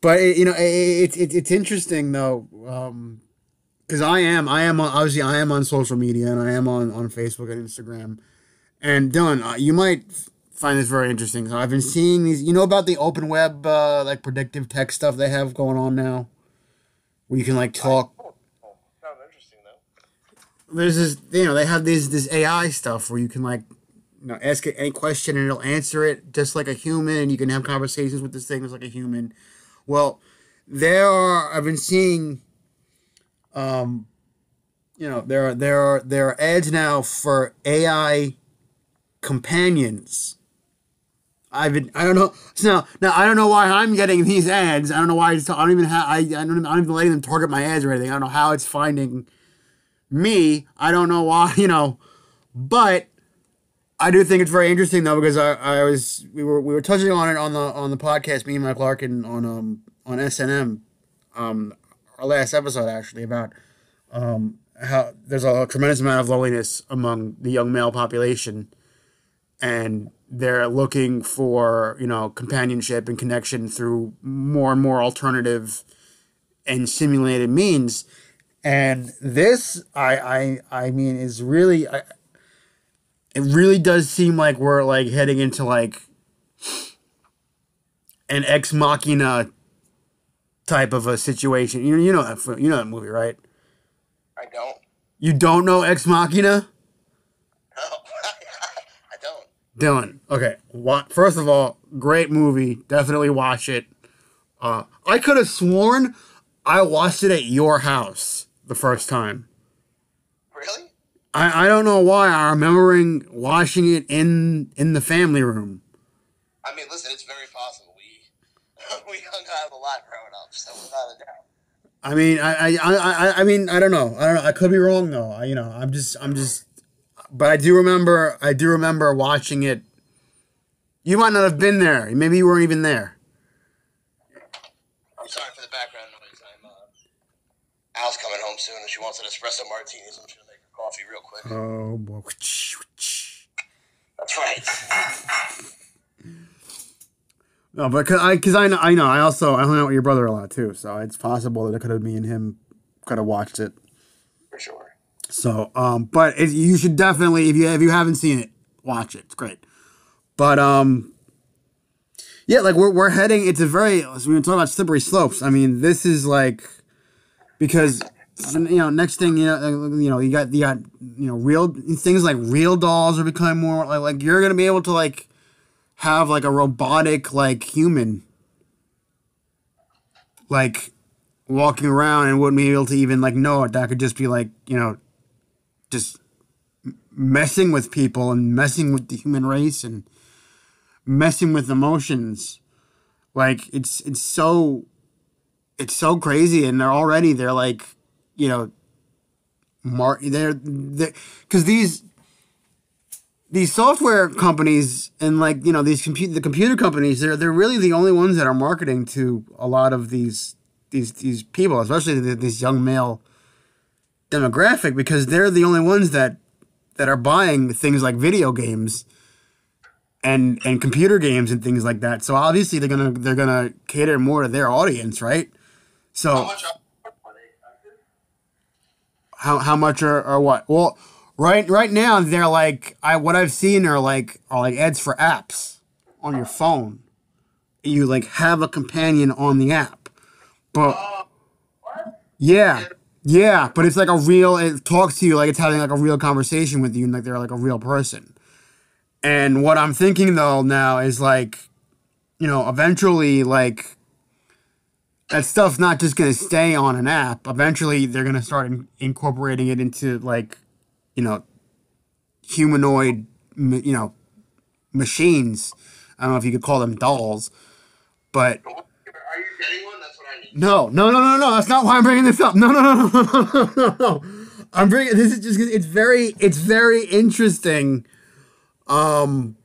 but it, you know, it's it, it's interesting though, um, because I am I am on, obviously I am on social media and I am on on Facebook and Instagram, and Dylan, uh, you might find this very interesting. So I've been seeing these, you know, about the open web uh, like predictive text stuff they have going on now, where you can like talk. Oh, oh, sounds interesting, though. There's this, you know, they have this this AI stuff where you can like. You know, ask it any question and it'll answer it just like a human, and you can have conversations with this thing just like a human. Well, there are I've been seeing um you know there are there are there are ads now for AI companions. I've been I don't know so now now I don't know why I'm getting these ads. I don't know why it's, I don't even have I I don't, I don't even letting them target my ads or anything. I don't know how it's finding me. I don't know why you know, but I do think it's very interesting though because I, I was we were we were touching on it on the on the podcast me and Mike Larkin on um on SNM um our last episode actually about um how there's a tremendous amount of loneliness among the young male population. And they're looking for you know companionship and connection through more and more alternative and simulated means. And this i i i mean is really I, it really does seem like we're like heading into like an ex machina type of a situation. You you know that you know that movie, right? I don't. You don't know Ex Machina? No, I don't. Dylan, okay. What? First of all, great movie. Definitely watch it. Uh, I could have sworn I watched it at your house the first time. Really? I, I don't know why. I'm remembering watching it in in the family room. I mean, listen, it's very possible. We we hung out a lot growing so without a doubt. I mean, I, I, I, I mean, I don't know. I don't know. I could be wrong though. I, you know, I'm just, I'm just, but I do remember, I do remember watching it. You might not have been there. Maybe you weren't even there. I'm sorry for the background noise. I'm uh, Al's coming home soon, and she wants an espresso martini, so I'm gonna make her coffee real quick. Oh boy. That's right. No, but cause I, cause I know, I know, I also I hung out with your brother a lot too, so it's possible that it could have me and him could have watched it. For sure. So, um, but it, you should definitely if you if you haven't seen it, watch it. It's great. But um, yeah, like we're we're heading. It's a very were talking about slippery slopes. I mean, this is like because you know next thing you know you know you got you got you know real things like real dolls are becoming more like like you're gonna be able to like have like a robotic like human like walking around and wouldn't be able to even like know it. That could just be like you know just messing with people and messing with the human race and messing with emotions. Like it's it's so it's so crazy and they're already they're like you know mar they're because these these software companies and like you know these compute the computer companies they're they're really the only ones that are marketing to a lot of these these these people especially the, this young male demographic because they're the only ones that that are buying things like video games and and computer games and things like that. So obviously they're gonna they're gonna cater more to their audience right? So How much are they? how, how much are, are what? Well right right now they're like I what I've seen are like are like ads for apps on your phone. You like have a companion on the app, but yeah, yeah, but it's like a real. It talks to you like it's having like a real conversation with you, and like they're like a real person. And what I'm thinking though now is like, you know, eventually like that stuff's not just gonna stay on an app. Eventually, they're gonna start in- incorporating it into like you know, humanoid, you know, machines. I don't know if you could call them dolls, but Are you getting one? That's what I need. no, no, no, no, no. That's not why I'm bringing this up. No, no, no, no, no, no, no, no. I'm bringing this is just it's very it's very interesting. Um,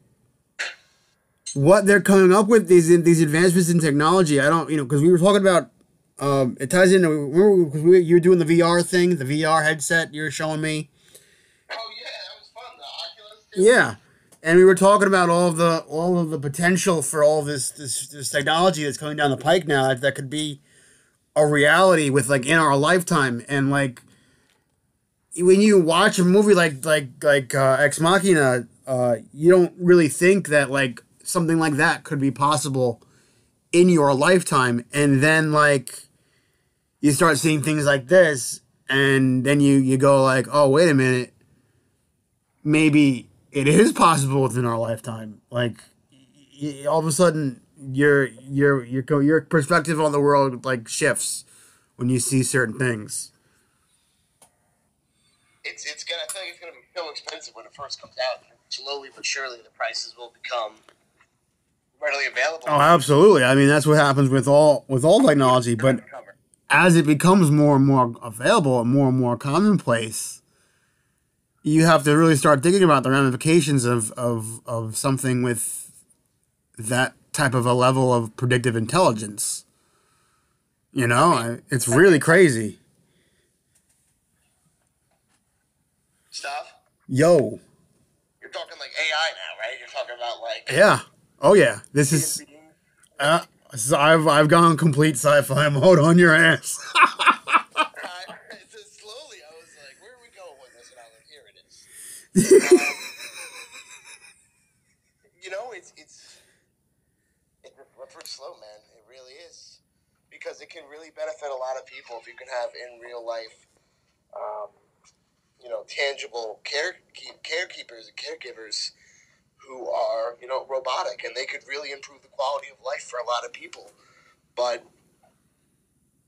what they're coming up with these these advancements in technology. I don't, you know, because we were talking about. Um, it ties into because we, you were doing the VR thing, the VR headset you were showing me. Oh yeah, that was fun. The Oculus. Yeah, and we were talking about all of the all of the potential for all this this, this technology that's coming down the pike now that, that could be a reality with like in our lifetime. And like when you watch a movie like like like uh, Ex Machina, uh, you don't really think that like something like that could be possible in your lifetime, and then like you start seeing things like this, and then you you go like, oh wait a minute, maybe it is possible within our lifetime. Like y- all of a sudden, your your your co- your perspective on the world like shifts when you see certain things. it's it's gonna. I feel like it's gonna be so expensive when it first comes out. Slowly but surely, the prices will become readily available. Oh, absolutely. I mean, that's what happens with all with all technology. But as it becomes more and more available and more and more commonplace, you have to really start thinking about the ramifications of of of something with that type of a level of predictive intelligence. You know, I- it's really crazy. stuff. Yo, You're talking like AI now, right? You're talking about like yeah, oh yeah. This is uh, so I've I've gone complete sci-fi mode on your ass. you know, it's it's it's a slippery slope, man. It really is because it can really benefit a lot of people if you can have in real life, um, you know, tangible care keep, carekeepers and caregivers who are you know robotic and they could really improve the quality of life for a lot of people, but.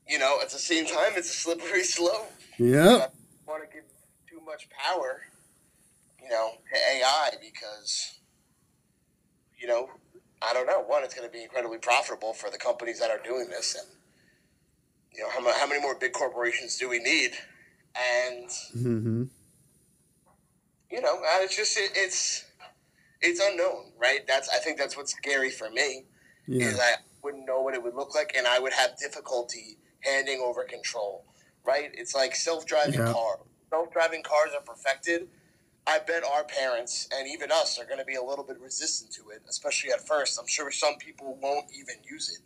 You know, at the same time, it's a slippery slope yeah. want to give too much power, know, to AI because, you know, I don't know. One, it's going to be incredibly profitable for the companies that are doing this, and you know, how, how many more big corporations do we need? And Mm-hmm. you know, uh, it's just it, it's it's unknown, right? That's I think that's what's scary for me Yeah. is I wouldn't know what it would look like, and I would have difficulty handing over control. Right? It's like self-driving Yeah. car. Self-driving cars are perfected. I bet our parents and even us are going to be a little bit resistant to it, especially at first. I'm sure some people won't even use it.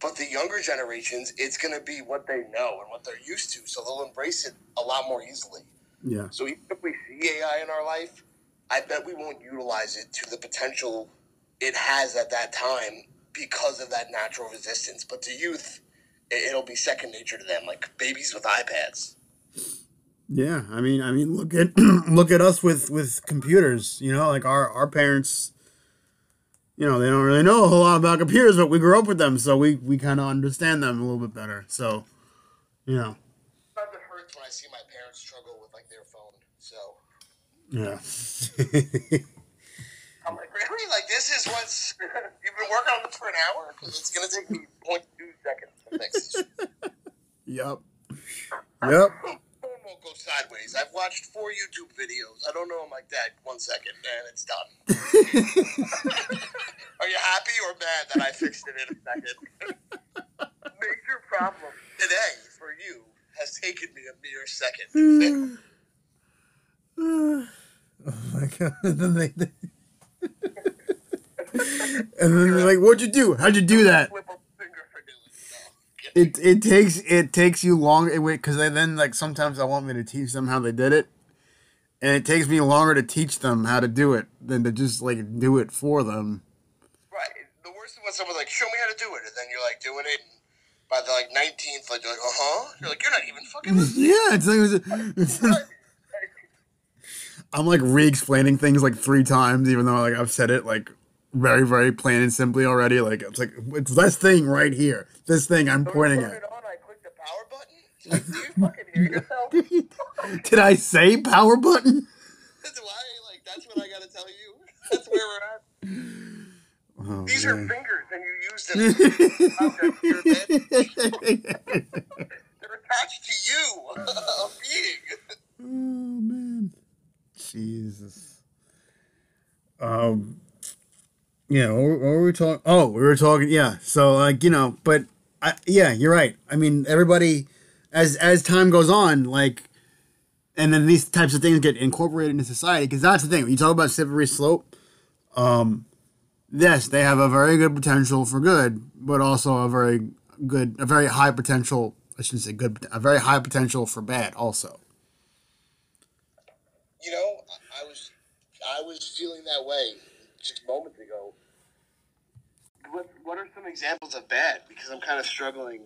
But the younger generations, it's going to be what they know and what they're used to, so they'll embrace it a lot more easily. Yeah. So even if we see AI in our life, I bet we won't utilize it to the potential it has at that time because of that natural resistance. But to youth, it- it'll be second nature to them, like babies with iPads. Yeah, I mean, I mean, look at look at us with with computers. You know, like our our parents. You know, they don't really know a whole lot about computers, but we grew up with them, so we we kind of understand them a little bit better. So, you know, it hurts when I see my parents struggle with like their phone. So yeah. I'm like, really? Like this is what's you've been working on this for an hour? Because it's gonna take me 0.2 seconds to fix this. yep. Yep. Won't go sideways. I've watched four YouTube videos. I don't know them like that. One second, man, it's done. Are you happy or mad that I fixed it in a second? Major problem today for you has taken me a mere second oh my god! And then they, they- and then they're like, "What'd you do? How'd you do that?" Flip a finger for doing it. It takes it takes you longer wait because then like sometimes I want me to teach them how they did it, and it takes me longer to teach them how to do it than to just like do it for them. Right. The worst is when someone's like, "Show me how to do it," and then you're like doing it. And by the like 19th, like you're like, "Uh huh." You're like, "You're not even fucking." listening." Yeah, it's like it's, I'm like re-explaining things like three times, even though like I've said it like very very plain and simply already. Like it's like it's this thing right here, this thing I'm pointing at. on. I click the power button. Do you fucking hear yourself? Did I say power button? Do I like that's what I gotta tell you? That's where we're at. Oh, These man. are fingers, and you use them. They're attached to you, a being. Oh man, Jesus. Um, yeah, what, what were we talking? Oh, we were talking. Yeah, so like you know, but I, yeah, you're right. I mean, everybody, as as time goes on, like, and then these types of things get incorporated into society because that's the thing. When you talk about slippery slope, um, yes, they have a very good potential for good, but also a very good, a very high potential. I shouldn't say good, a very high potential for bad also. You know, I, I was, I was feeling that way just moments ago. What What are some examples of bad? Because I'm kind of struggling.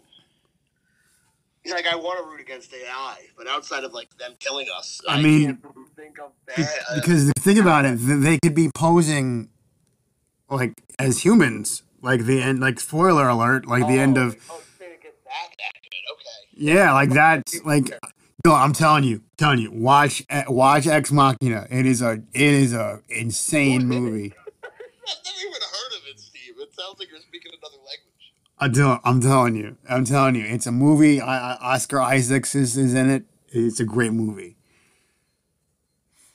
Like I want to root against AI, but outside of like them killing us, I mean, can't think of bad. uh, because think about it, they could be posing like as humans, like the end, like spoiler alert, like the end of Oh, that accurate. Okay. yeah, like that, like No, I'm telling you, telling you, watch eh, watch Ex Machina. It is a it is a insane movie. sounds like you're speaking another language. I do. I'm telling you. I'm telling you. It's a movie. I, I, Oscar Isaacs is, is in it. It's a great movie.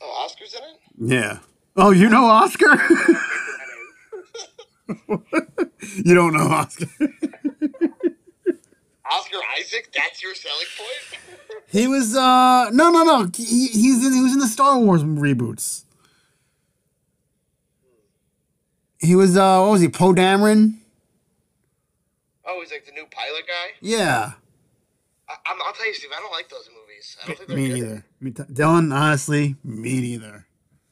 Oh, Oscar's in it? Yeah. Oh, you know Oscar? you don't know Oscar. Oscar Isaac? That's your selling point? he was uh no no no. He, he's in he was in the Star Wars reboots. He was uh what was he, Poe Dameron? oh, he's like the new pilot guy? Yeah. I, I'm, I'll tell you, Steve, I don't like those movies. I don't think they're Me good. neither. Me t- Dylan, honestly, me neither.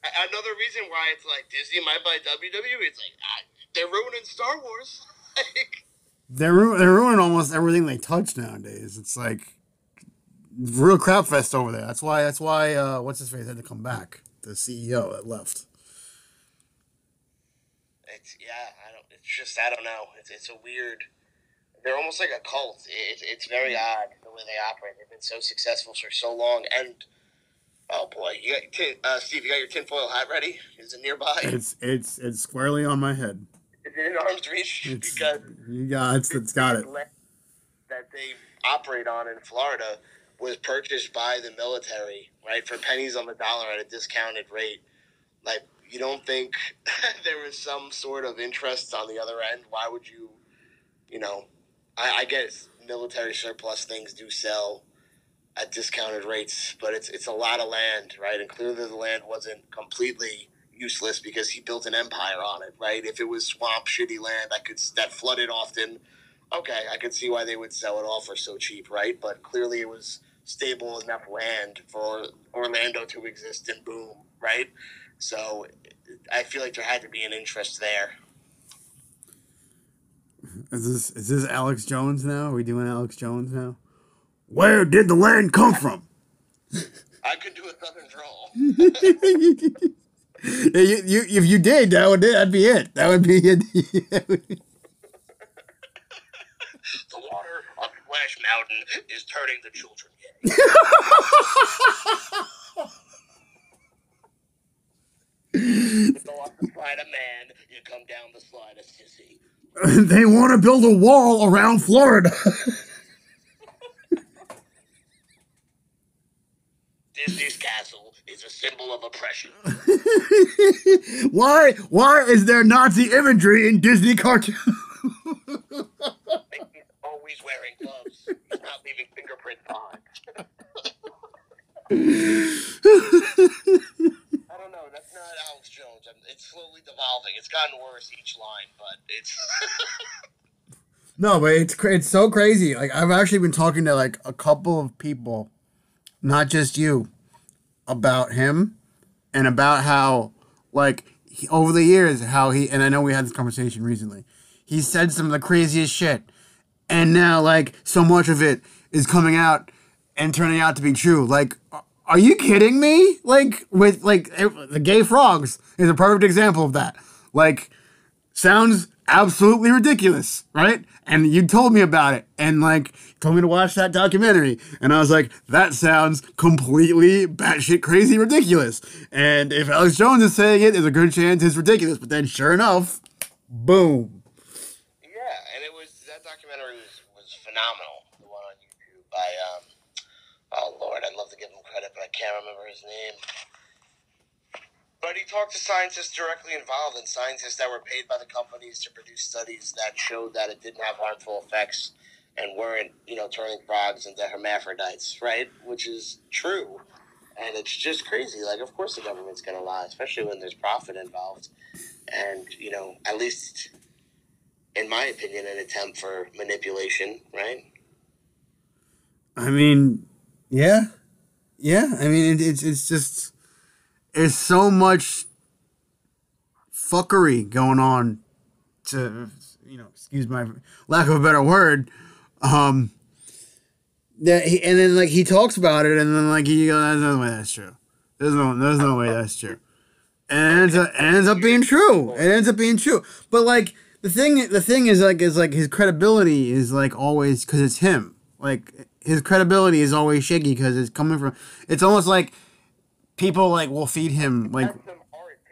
Another reason why it's like Disney might buy WWE, it's like, ah, they're ruining Star Wars. like, They're ru- they're ruining almost everything they touch nowadays. It's like real crap fest over there. That's why that's why uh, what's his face had to come back. The CEO that left. It's, yeah, I don't, it's just, I don't know. It's, it's a weird, they're almost like a cult. It, it's very odd the way they operate. They've been so successful for so long. And, oh boy, you got, tin, uh, Steve, you got your tinfoil hat ready? Is it nearby? It's it's it's squarely on my head. Is it in arm's reach? It's because you got it's, it's got it. that they operate on in Florida was purchased by the military, right, for pennies on the dollar at a discounted rate. Like, you don't think there was some sort of interest on the other end? Why would you, you know, I, I guess military surplus things do sell at discounted rates, but it's it's a lot of land, right? And clearly the land wasn't completely useless because he built an empire on it, right? If it was swamp, shitty land, I could that flooded often. Okay, I could see why they would sell it off for so cheap, right? But clearly it was stable enough land for Orlando to exist and boom, right? So I feel like there had to be an interest there. Is this is this Alex Jones now? Are we doing Alex Jones now? Where did the land come from? I could do a southern drawl. You, you, if you did, that would that'd be it. That would be it. The water on Splash Mountain is turning the children gay. You want to fight a man, you come down the slide a sissy. they want to build a wall around Florida. Disney's castle is a symbol of oppression. why? Why is there Nazi imagery in Disney cartoons? Always wearing gloves. He's not leaving fingerprints behind. I don't know. That's not Alex Jones. I'm- It's slowly devolving. It's gotten worse each line, but it's. No, but it's it's so crazy. Like I've actually been talking to like a couple of people, not just you, about him, and about how like he, over the years how he and I know we had this conversation recently. He said some of the craziest shit, and now like so much of it is coming out and turning out to be true. Like, are you kidding me? Like with like eh, the gay frogs is a perfect example of that. Like sounds absolutely ridiculous, right? And you told me about it and like told me to watch that documentary. And I was like, that sounds completely batshit crazy ridiculous. And if Alex Jones is saying it, there's a good chance it's ridiculous. But then sure enough, boom. Yeah, and it was that documentary was, was phenomenal. The one on YouTube by um, oh lord, I'd love to give him credit, but I can't remember his name. But he talked to scientists directly involved and scientists that were paid by the companies to produce studies that showed that it didn't have harmful effects and weren't, you know, turning frogs into hermaphrodites, right? Which is true. And it's just crazy. Like, of course the government's going to lie, especially when there's profit involved. And, you know, at least in my opinion, an attempt for manipulation, right? I mean, yeah, yeah. I mean, it, it's it's just it's so much fuckery going on. To you know, excuse my lack of a better word. Um, that he, and then like he talks about it, and then like he goes, "There's no way that's true. There's no, there's no way that's true." And it ends up, ends up being true. It ends up being true. But like the thing, the thing is like is like his credibility is like always because it's him. Like his credibility is always shaky because it's coming from. It's almost like people like will feed him like.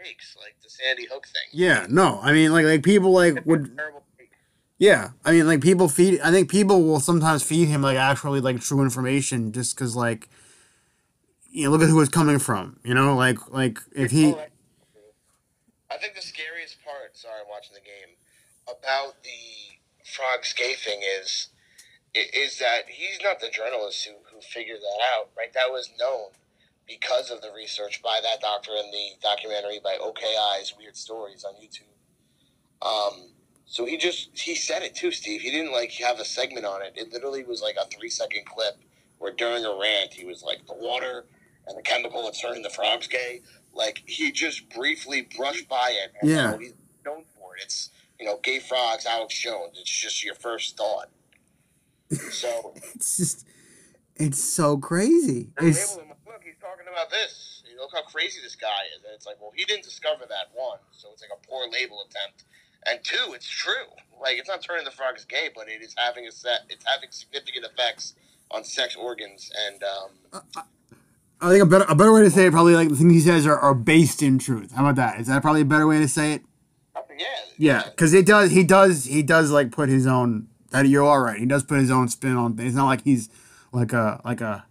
Takes, like the Sandy Hook thing. Yeah, no, I mean like like people like would. Yeah, I mean like people feed. I think people will sometimes feed him like actually like true information just because like. You know, look at who it's coming from. You know, like like if he. Oh, I- think the scariest part, sorry, I'm watching the game, about the frog gay thing is is that he's not the journalist who, who figured that out, right? That was known because of the research by that doctor in the documentary by OK Eyes Weird Stories on YouTube. Um, so he just he said it too, Steve. He didn't like have a segment on it. It literally was like a three second clip where during a rant he was like the water and the chemical that's turning the frogs gay. Like he just briefly brushed by it. And Yeah. he's known for it. It's you know gay frogs, Alex Jones. It's just your first thought. So It's just. It's so crazy. It's him, look, he's talking about this. You know, look how crazy this guy is. And it's like, well, he didn't discover that one, so it's like a poor label attempt. And two, it's true. Like it's not turning the frogs gay, but it is having a set. It's having significant effects on sex organs and um, I think a better a better way to say it probably like the things he says are, are based in truth. How about that? Is that probably a better way to say it? yeah, Yeah, because it does. He does. He does like put his own. That you're all right. He does put his own spin on things. It's not like he's like a like a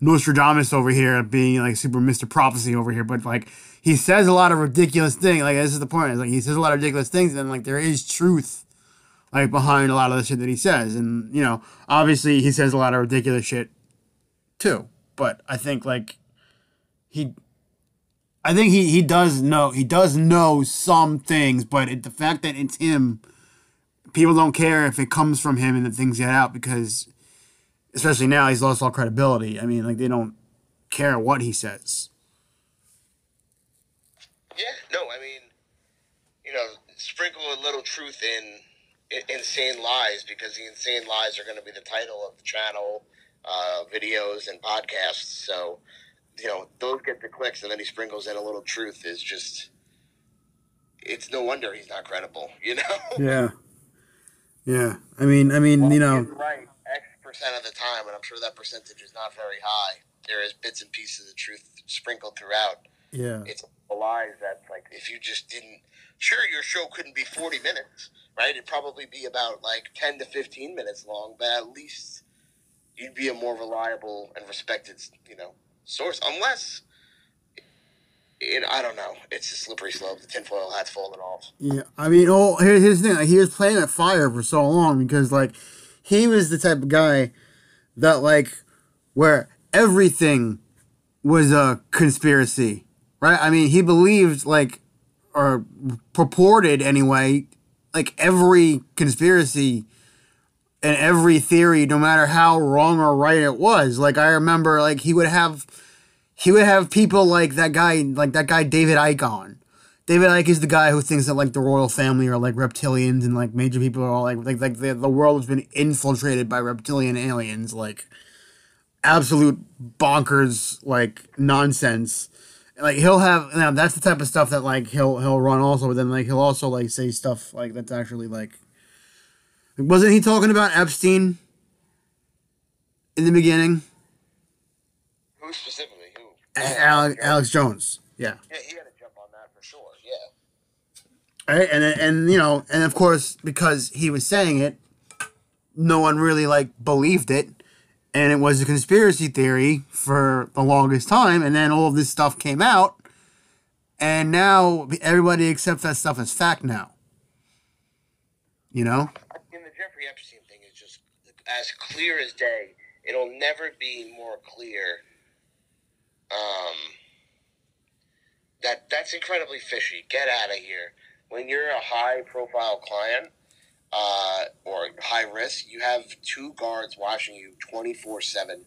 Nostradamus over here, being like super Mister Prophecy over here. But like he says a lot of ridiculous things. Like this is the point. It's like he says a lot of ridiculous things, and like there is truth like behind a lot of the shit that he says. And you know, obviously he says a lot of ridiculous shit too. But I think like he I think he, he does know he does know some things, but it, the fact that it's him, people don't care if it comes from him and the things get out because, especially now, he's lost all credibility. I mean, like they don't care what he says. Yeah, no, I mean, you know, sprinkle a little truth in, in insane lies because the insane lies are going to be the title of the channel, uh, videos and podcasts. So, you know, those get the clicks, and then he sprinkles in a little truth. Is just, it's no wonder he's not credible. You know, Yeah, yeah. I mean, I mean, you know, right X percent of the time, and I'm sure that percentage is not very high. There is bits and pieces of truth sprinkled throughout. yeah, it's a lies that like if you just didn't sure your show couldn't be 40 minutes right it'd probably be about like 10 to 15 minutes long but at least you'd be a more reliable and respected you know source unless it, i don't know it's a slippery slope the tinfoil hat's falling off yeah. I mean, oh, here, here's the thing. Like, he was playing at fire for so long because like he was the type of guy that like where everything was a conspiracy, right? I mean, he believed like or purported anyway, like every conspiracy and every theory, no matter how wrong or right it was. Like I remember, like he would have, he would have people like that guy, like that guy David Icke. David Icke is the guy who thinks that like the royal family are like reptilians and like major people are all like like like the, the world has been infiltrated by reptilian aliens, like absolute bonkers like nonsense. Like he'll have now that's the type of stuff that like he'll he'll run also, but then like he'll also like say stuff like that's actually like wasn't he talking about Epstein in the beginning? who specifically Alex, Alex Jones. Yeah. yeah he had to jump on that for sure yeah Right? And and you know, and of course because he was saying it, no one really like believed it. And it was a conspiracy theory for the longest time, and then all of this stuff came out, and now everybody accepts that stuff as fact now. You know? and the Jeffrey Epstein thing is just as clear as day. It'll never be more clear. Um, that that's incredibly fishy. Get out of here. When you're a high profile client uh, or high risk, you have two guards watching you twenty four seven.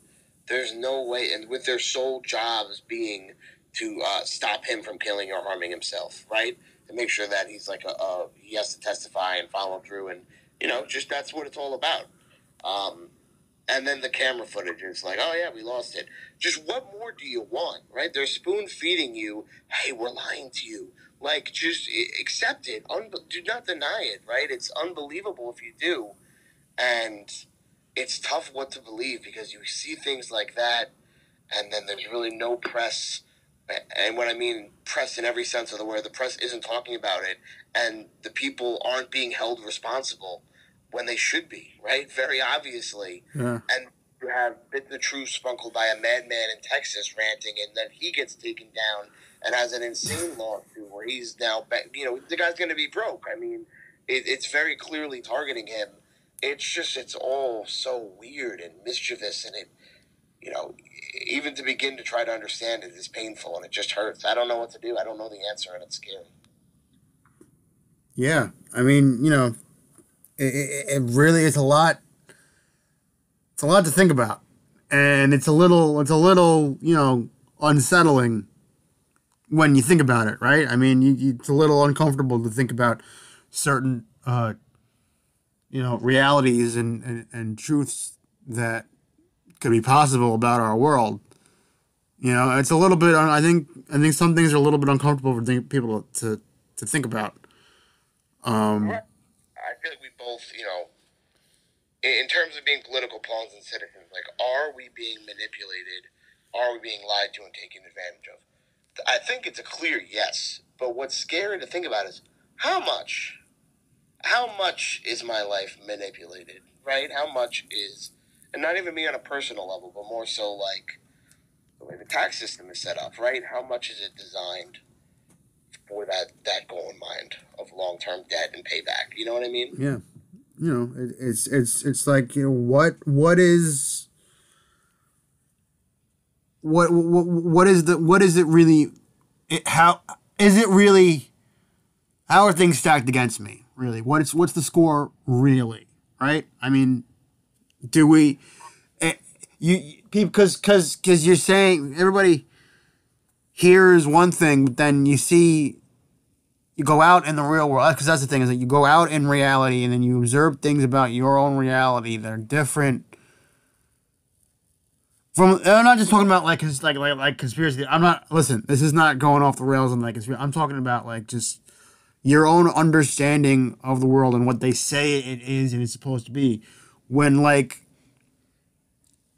There's no way, and with their sole jobs being to uh, stop him from killing or harming himself, right? To make sure that he's like a, a he has to testify and follow through, and you know, just that's what it's all about. Um, and then the camera footage is like, oh yeah, we lost it. Just what more do you want, right? They're spoon feeding you. Hey, we're lying to you. Like, just accept it. Un- do not deny it, right? It's unbelievable if you do, and it's tough what to believe because you see things like that, and then there's really no press. And what I mean, press in every sense of the word, the press isn't talking about it, and the people aren't being held responsible when they should be, right? Very obviously. Yeah. And you have Bit the Truth spunkled by a madman in Texas ranting, and then he gets taken down and has an insane lawsuit where he's now, you know, the guy's going to be broke. I mean, it, it's very clearly targeting him. It's just, it's all so weird and mischievous, and it, you know, even to begin to try to understand it is painful and it just hurts. I don't know what to do. I don't know the answer, and it's scary. Yeah, I mean, you know, it, it, really is a lot. It's a lot to think about, and it's a little, it's a little, you know, unsettling when you think about it, right? I mean, you, you, it's a little uncomfortable to think about certain, uh, you know, realities and, and, and truths that could be possible about our world. You know, it's a little bit. I think. I think some things are a little bit uncomfortable for people to to think about. Um, I feel like we both, you know, in, in terms of being political pawns and citizens, like, are we being manipulated? Are we being lied to and taken advantage of? I think it's a clear yes. But what's scary to think about is how much, how much is my life manipulated, right? How much is, and not even me on a personal level, but more so like the way the tax system is set up, right? How much is it designed for that that goal in mind of long term debt and payback? You know what I mean? Yeah, you know, it, it's it's it's like you know what what is what what what is the what is it really? It, how is it really? How are things stacked against me? Really, what is what's the score really? Right? I mean, do we? It, you because because because you're saying everybody hears one thing, but then you see you go out in the real world because that's the thing is that you go out in reality and then you observe things about your own reality that are different from I'm not just talking about like like like like conspiracy. I'm not listen. This is not going off the rails and like. I'm talking about like just your own understanding of the world and what they say it is and it's supposed to be. When like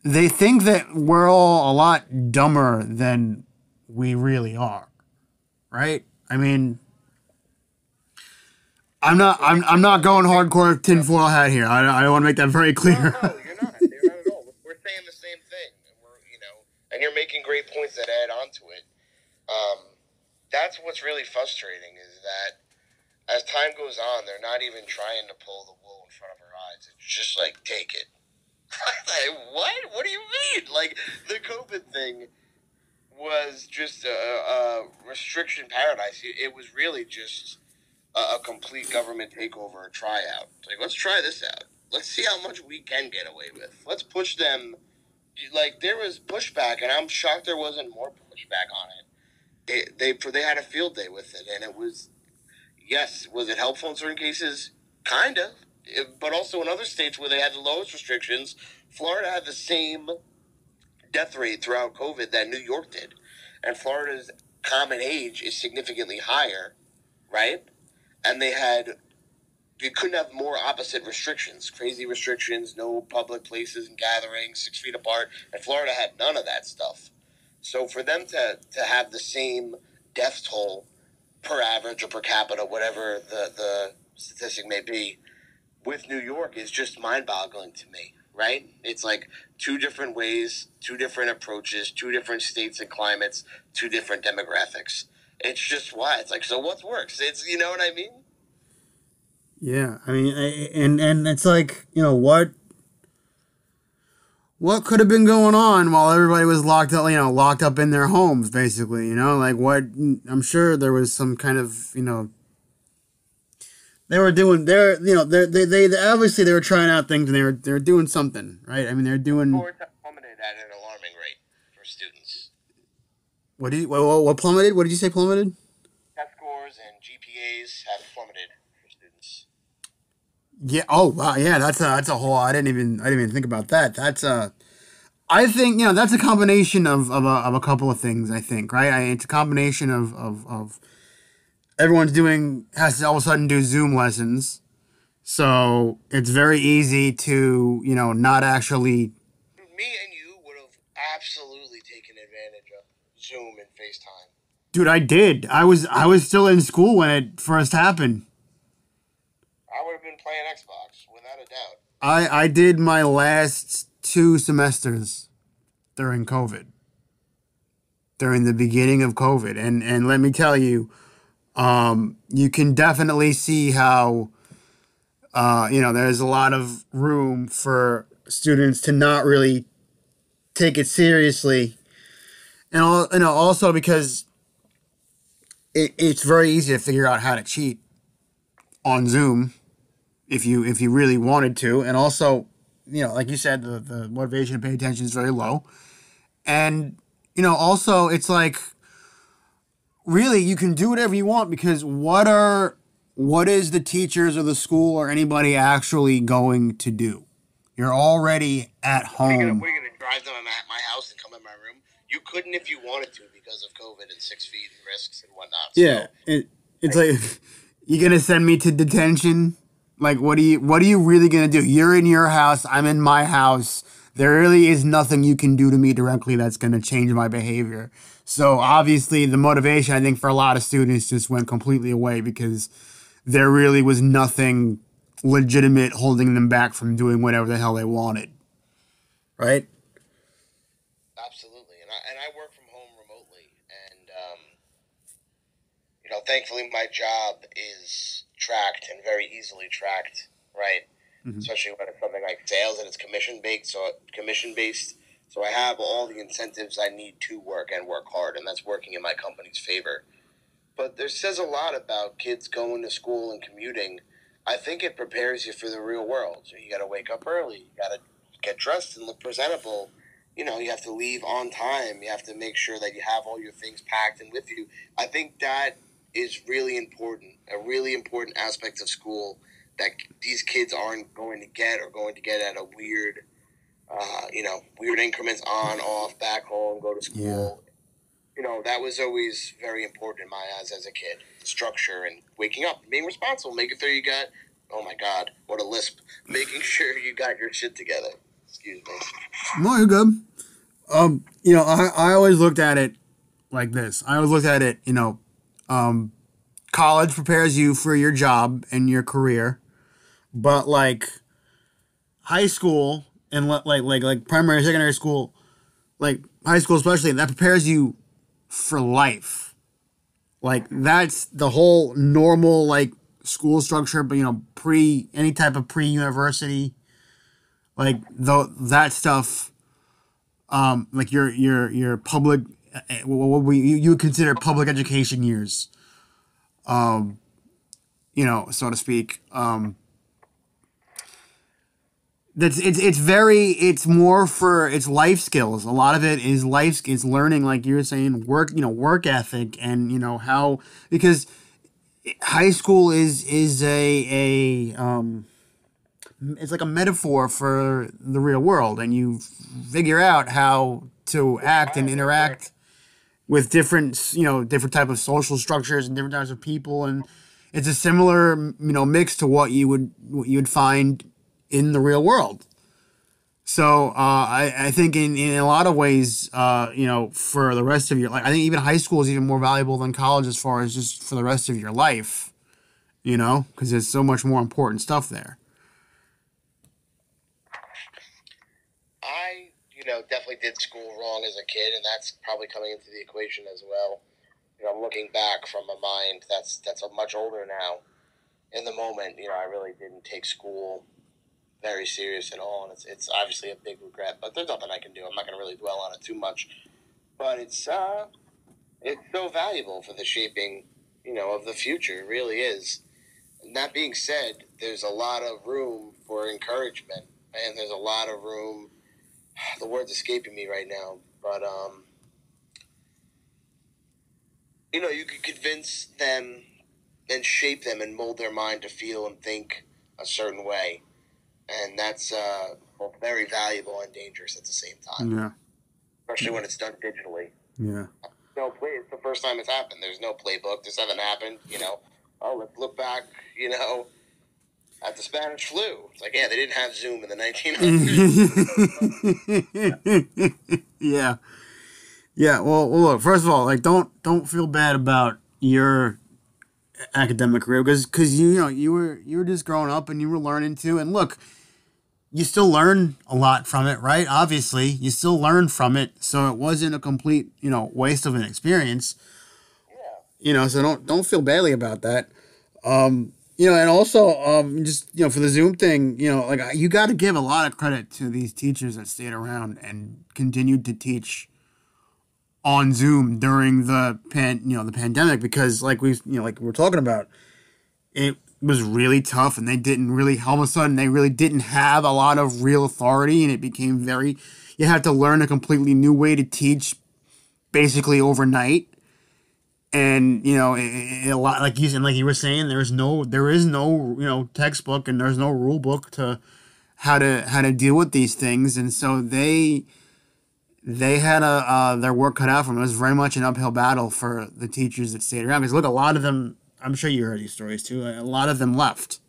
they think that we're all a lot dumber than we really are, right? I mean, I'm not I'm I'm not going hardcore tinfoil hat here. I I want to make that very clear. No, no, you're not. You're not at all. We're saying the same thing. And we're, you're making great points that add on to it. Um, that's what's really frustrating is that as time goes on, they're not even trying to pull the wool in front of our eyes. It's just like, take it. like, what? What do you mean? Like, the COVID thing was just a, a restriction paradise. It was really just a, a complete government takeover, tryout. Like, let's try this out. Let's see how much we can get away with. Let's push them – like there was pushback, and I'm shocked there wasn't more pushback on it. it they they had a field day with it, and it was yes, was it helpful in certain cases? Kind of, but also in other states where they had the lowest restrictions, Florida had the same death rate throughout COVID that New York did, and Florida's common age is significantly higher, right? And they had you couldn't have more opposite restrictions, crazy restrictions, no public places and gatherings, six feet apart. And Florida had none of that stuff. So for them to, to have the same death toll per average or per capita, whatever the, the statistic may be, with New York is just mind boggling to me, right? It's like two different ways, two different approaches, two different states and climates, two different demographics. It's just why. It's like, so what's works? It's, you know what I mean? Yeah, I mean, and and it's like you know what what could have been going on while everybody was locked up, you know, locked up in their homes, basically, you know, like what I'm sure there was some kind of, you know, they were doing, they're, you know, they they they obviously they were trying out things and they were they were doing something, right? I mean, they're doing at an alarming rate for students. What did you, what, what plummeted? What did you say plummeted? Test scores and GPAs have plummeted for students. yeah. Oh wow. Yeah. That's a that's a whole. I didn't even I didn't even think about that. That's a. I think you know that's a combination of of a, of a couple of things. I think right. I, it's a combination of of of everyone's doing has to all of a sudden do Zoom lessons, So it's very easy to, you know, not actually. Me and you would have absolutely taken advantage of Zoom and FaceTime. Dude, I did. I was I was still in school when it first happened. I would have been playing Xbox without a doubt. I I did my last two semesters during COVID. During the beginning of COVID, and and let me tell you, um, you can definitely see how, uh, you know, there's a lot of room for students to not really take it seriously, and all you know also because it, it's very easy to figure out how to cheat on Zoom if you if you really wanted to, and also you know like you said the the motivation to pay attention is very low, and you know also it's like really you can do whatever you want because what are what is the teachers or the school or anybody actually going to do? You're already at We're gonna, home. we're gonna drive them at my house and come in my room. You couldn't if you wanted to because of COVID and six feet and risks and whatnot. So, Yeah, it, it's like you're gonna send me to detention. Like, what are you? What are you really gonna do? You're in your house. I'm in my house. There really is nothing you can do to me directly that's gonna change my behavior. So obviously, the motivation I think for a lot of students just went completely away because there really was nothing legitimate holding them back from doing whatever the hell they wanted. Right? Absolutely, and I and I work from home remotely, and um, you know, thankfully my job is tracked and very easily tracked, right? Mhm. Especially when it's something like sales and it's commission based, so commission based. So I have all the incentives I need to work and work hard, and that's working in my company's favor. But there says a lot about kids going to school and commuting. I think it prepares you for the real world. So you got to wake up early. You got to get dressed and look presentable you know, you have to leave on time. You have to make sure that you have all your things packed and with you. I think that is really important, a really important aspect of school that these kids aren't going to get or going to get at a weird, uh, you know, weird increments on, off, back home, go to school. You know, that was always very important in my eyes as a kid. Structure and waking up, being responsible, making sure you got, oh my God, what a lisp, making sure you got your shit together. Excuse me. No, you're good. Um, you know, I, I always looked at it like this. I always looked at it, you know, um, college prepares you for your job and your career, but like high school and like like like primary secondary school, like high school especially, that prepares you for life. Like that's the whole normal like school structure, but you know, pre any type of pre university, like the that stuff um, like your your your public what we you, you would consider public education years, um, you know, so to speak. Um, that's it's it's very it's more for it's life skills. A lot of it is life is learning, like you were saying, work you know work ethic and you know how because high school is is a a um, it's like a metaphor for the real world and you figure out how to act and interact with different you know different type of social structures and different types of people and it's a similar you know mix to what you would what you would find in the real world. So uh, I, I think in, in a lot of ways uh, you know for the rest of your life i think even high school is even more valuable than college as far as just for the rest of your life you know because there's so much more important stuff there I, you know, definitely did school wrong as a kid, and that's probably coming into the equation as well. You know, I'm looking back from a mind that's that's a much older now. In the moment, you know, I really didn't take school very serious at all, and it's it's obviously a big regret. But there's nothing I can do. I'm not going to really dwell on it too much. But it's uh, it's so valuable for the shaping, you know, of the future. It really is. And that being said, there's a lot of room for encouragement, and there's a lot of room the word's escaping me right now, but um, you know, you could convince them and shape them and mold their mind to feel and think a certain way, and that's uh, both very valuable and dangerous at the same time, yeah especially when it's done digitally. yeah No play. It's the first time it's happened. There's no playbook. This hasn't happened. You know. Oh, let's look back. You know. At the Spanish flu. It's like, yeah, they didn't have Zoom in the 1900s. yeah. Yeah, well, well, look. First of all, like, don't don't feel bad about your academic career because because you, you know you were you were just growing up and you were learning too. And look, you still learn a lot from it, right? Obviously, you still learn from it, so it wasn't a complete you know waste of an experience. yeah. You know, so don't don't feel badly about that. Um, you know, and also um, just you know for the Zoom thing, you know, like you got to give a lot of credit to these teachers that stayed around and continued to teach on Zoom during the pan, you know, the pandemic because like we, you know, like we're talking about, it was really tough and they didn't really all of a sudden they really didn't have a lot of real authority and it became very you had to learn a completely new way to teach basically overnight and you know a lot like you and like you were saying there's no there is no you know textbook and there's no rule book to how to how to deal with these things and so they they had a uh, their work cut out for them. It was very much an uphill battle for the teachers that stayed around because look a lot of them i'm sure you heard these stories too a lot of them left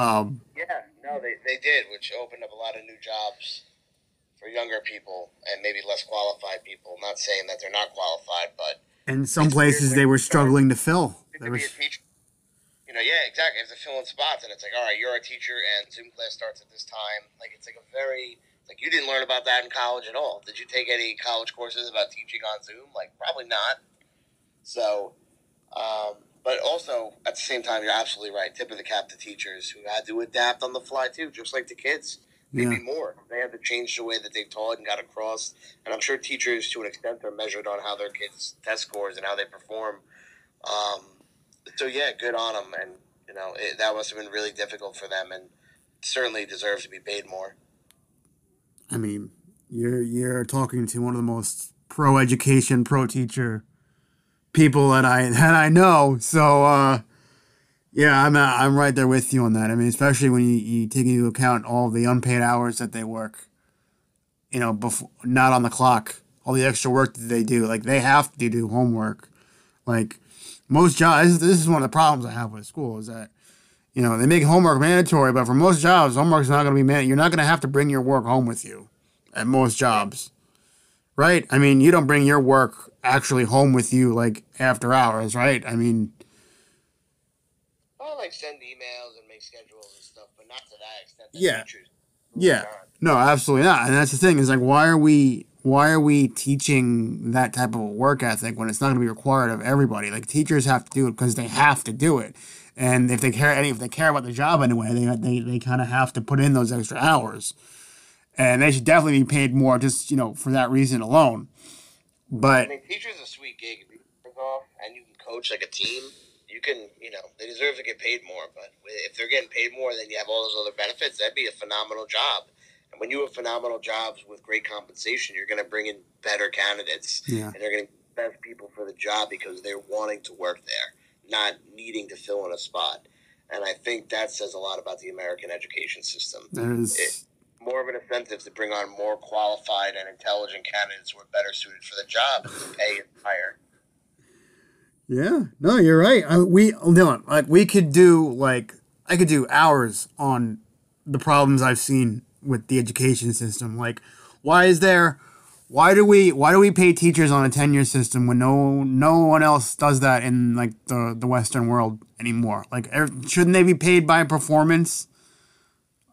um, Yeah, no, they, they did, which opened up a lot of new jobs for younger people and maybe less qualified people. Not saying that they're not qualified, but and some places they were struggling to fill to They be were- a teacher. You know, yeah, exactly. You have to fill in spots, and it's like, all right, you're a teacher, and Zoom class starts at this time. Like, it's like a very like you didn't learn about that in college at all. Did you take any college courses about teaching on Zoom? Like, probably not. So, um, but also at the same time, you're absolutely right. Tip of the cap to teachers who had to adapt on the fly too, just like the kids. Maybe Yeah. more. They had to change the way that they taught and got across. And I'm sure teachers, to an extent, are measured on how their kids' test scores and how they perform. Um, so yeah, good on them. And you know it, that must have been really difficult for them, and certainly deserves to be paid more. I mean, you're you're talking to one of the most pro education, pro teacher people that I that I know. So uh, yeah, I'm uh, I'm right there with you on that. I mean, especially when you, you take into account all the unpaid hours that they work. You know, before not on the clock, all the extra work that they do. Like they have to do homework. Like most jobs, this is one of the problems I have with school is that you know they make homework mandatory, but for most jobs, homework's not going to be man. You're not going to have to bring your work home with you at most jobs, right? I mean, you don't bring your work actually home with you like after hours, right? I mean, like send emails and make schedules and stuff, but not to that extent. That Yeah. Teachers Yeah. no, absolutely not. And that's the thing is like, why are we why are we teaching that type of a work ethic when it's not going to be required of everybody? Like teachers have to do it because they have to do it. And if they care, any if they care about the job anyway, they they, they kind of have to put in those extra hours, and they should definitely be paid more just you know for that reason alone. I But mean, teachers a sweet gig. If you work off and you can coach like a team, you can, you know, they deserve to get paid more. But if they're getting paid more, then you have all those other benefits. That'd be a phenomenal job. And when you have phenomenal jobs with great compensation, you're going to bring in better candidates, yeah, and they're going to get best people for the job because they're wanting to work there, not needing to fill in a spot. And I think that says a lot about the American education system. there's More of an incentive to bring on more qualified and intelligent candidates who are better suited for the job, and the pay is higher. Yeah, no, you're right. I, we no, like we could do like I could do hours on the problems I've seen with the education system. Like, why is there? Why do we? Why do we pay teachers on a tenure system when no no one else does that in like the the Western world anymore? Like, ev- shouldn't they be paid by performance?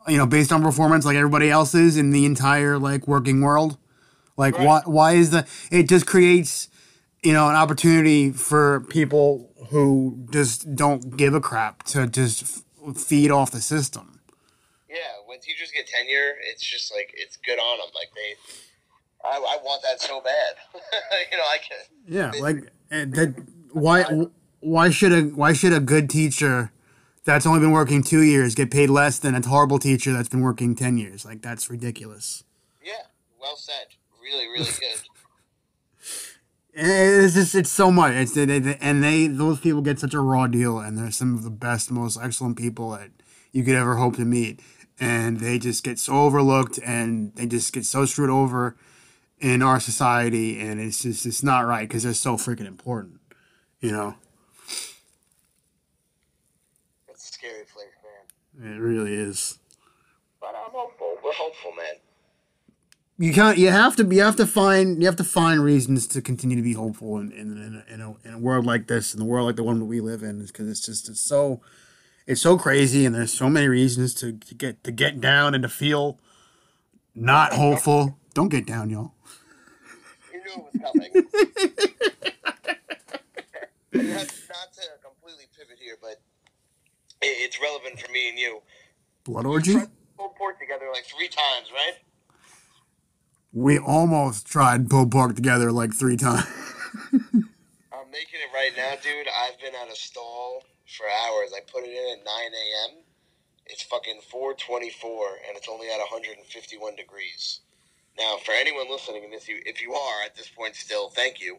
You know, based on performance, like everybody else is in the entire like working world. Like, Right. why? Why is the? It just creates you know, an opportunity for people who just don't give a crap to just f- feed off the system. Yeah, when teachers get tenure, it's just like it's good on them. Like they, I, I want that so bad. you know, I can. Yeah, like eh, that. Why? Why should a Why should a good teacher that's only been working two years get paid less than a horrible teacher that's been working ten years? Like that's ridiculous. Yeah, well said. Really, really good. It's just it's so much. It's they, they, and they those people get such a raw deal, and they're some of the best, most excellent people that you could ever hope to meet, and they just get so overlooked, and they just get so screwed over in our society, and it's just it's not right because they're so freaking important, you know. It's a scary place, man. It really is. But I'm hopeful. We're hopeful, man. You can't. You have to. You have to find. You have to find reasons to continue to be hopeful in in, in, a, in, a, in a world like this, in the world like the one that we live in, because it's just it's so, it's so crazy, and there's so many reasons to, to get to get down and to feel not hopeful. Don't get down, y'all. You knew it was coming. Not to completely pivot here, but it's relevant for me and you. Blood orgy. Tried to pull pork together like three times, right? We almost tried pork together like three times. I'm making it right now, dude. I've been at a stall for hours. I put it in at 9 a.m. It's fucking 424, and it's only at 151 degrees. Now, for anyone listening, and if you if you are at this point still, thank you.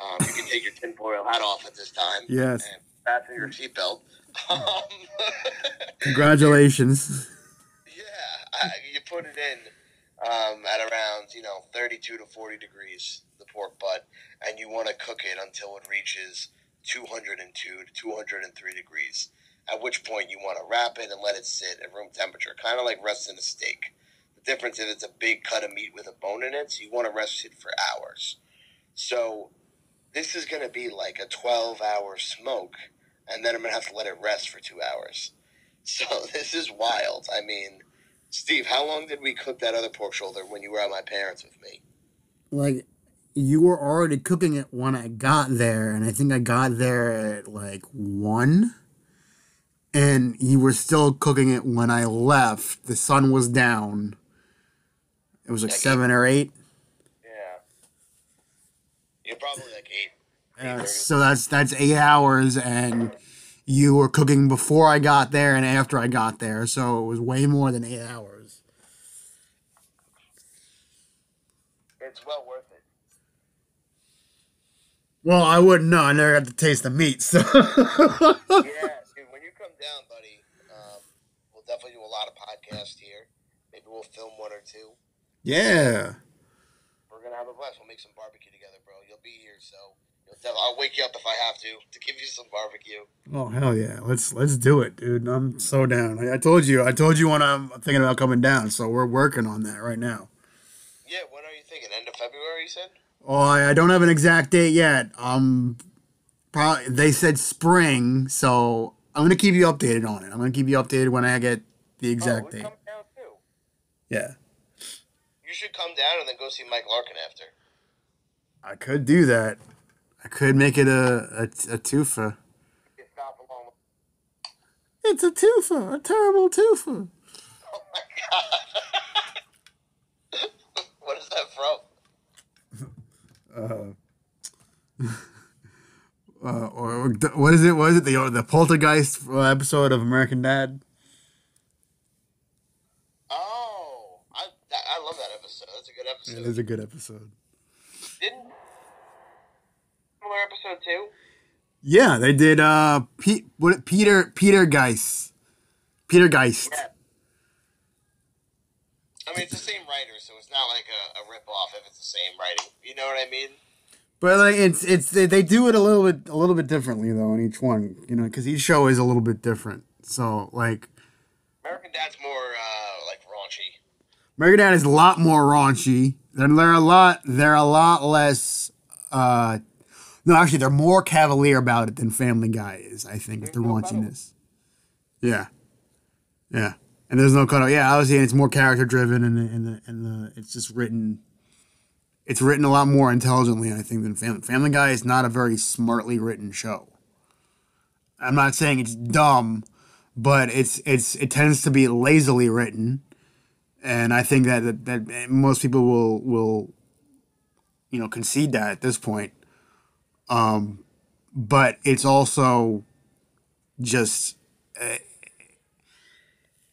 Um, you can take your tinfoil hat off at this time. Yes. And fasten your seatbelt. Um, Congratulations. yeah, I, you put it in um, at around you know 32 to 40 degrees, the pork butt, and you want to cook it until it reaches 202 to 203 degrees. At which point you want to wrap it and let it sit at room temperature, kind of like resting a steak. The difference is it's a big cut of meat with a bone in it, so you want to rest it for hours. So this is going to be like a 12 hour smoke, and then I'm going to have to let it rest for two hours. So this is wild. I mean, Steve, how long did we cook that other pork shoulder when you were at my parents with me? Like you were already cooking it when I got there, and I think I got there at like one. And you were still cooking it when I left. The sun was down. It was like Yeah, seven or eight. Yeah. You're probably like eight. Uh, so that's that's eight hours, and you were cooking before I got there and after I got there. So it was way more than eight hours. It's well worth it. Well, I wouldn't know. I never got to taste the meat, so. yeah, dude, when you come down, buddy, um, we'll definitely do a lot of podcasts here. Maybe we'll film one or two. yeah. We're gonna have a blast. We'll make some barbecue together, bro. You'll be here, so I'll wake you up if I have to to give you some barbecue. Oh hell yeah! Let's let's do it, dude. I'm so down. I, I told you. I told you when I'm thinking about coming down. So we're working on that right now. Yeah, when are you thinking? End of February, you said? Oh, I, I don't have an exact date yet. Um, probably they said spring, so I'm gonna keep you updated on it. I'm gonna keep you updated when I get the oh, exact we date. come down too. Yeah, You should come down and then go see Mike Larkin after. I could do that. I could make it a a, a twofer. You stop along. It's a twofer, a terrible twofer. Oh my god. what is that from? Uh, uh, or what is it? Was it? The the Poltergeist episode of American Dad. Oh, I I love that episode. That's a good It episode. is a good episode. Episode too? Yeah, they did. Uh, Pete, what? Peter Petergeist. Peter Geist. Yeah. I mean, it's the same writer, so it's not like a, a rip off if it's the same writing. You know what I mean? But like it's it's they, they do it a little bit a little bit differently though in each one, you know, because each show is a little bit different. So like American Dad's more uh, like raunchy. American Dad is a lot more raunchy. They're, they're a lot they're a lot less. uh No, actually, they're more cavalier about it than Family Guy is. I think with the no raunchiness. Yeah, yeah, and there's no cutout. Yeah, obviously, and it's more character driven, and the, and the and the it's just written. It's written a lot more intelligently, I think, than Family. Family Guy is not a very smartly written show. I'm not saying it's dumb, but it's it's it tends to be lazily written, and I think that that, that most people will will, you know, concede that at this point. Um, but it's also just, uh,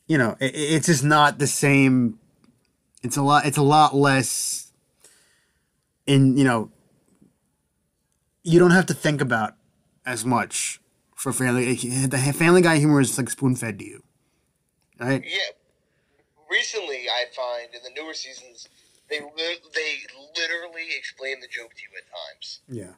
you know, it, it's just not the same. It's a lot. It's a lot less. In you know, you don't have to think about as much for family. The Family Guy humor is like spoon fed to you, right? Yeah. Recently, I find in the newer seasons, they they literally explain the joke to you at times. Yeah.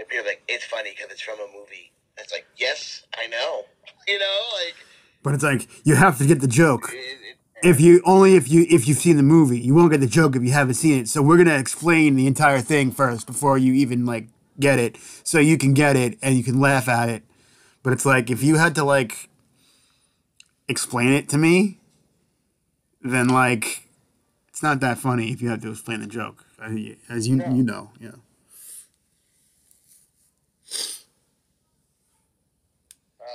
Like people are like, it's funny because it's from a movie. And it's like, yes, I know. You know, like But it's like you have to get the joke. It, it, If you only if you if you've seen the movie, you won't get the joke if you haven't seen it. So we're gonna explain the entire thing first before you even like get it, so you can get it and you can laugh at it. But it's like if you had to like explain it to me, then like it's not that funny if you have to explain the joke, as you you know, yeah.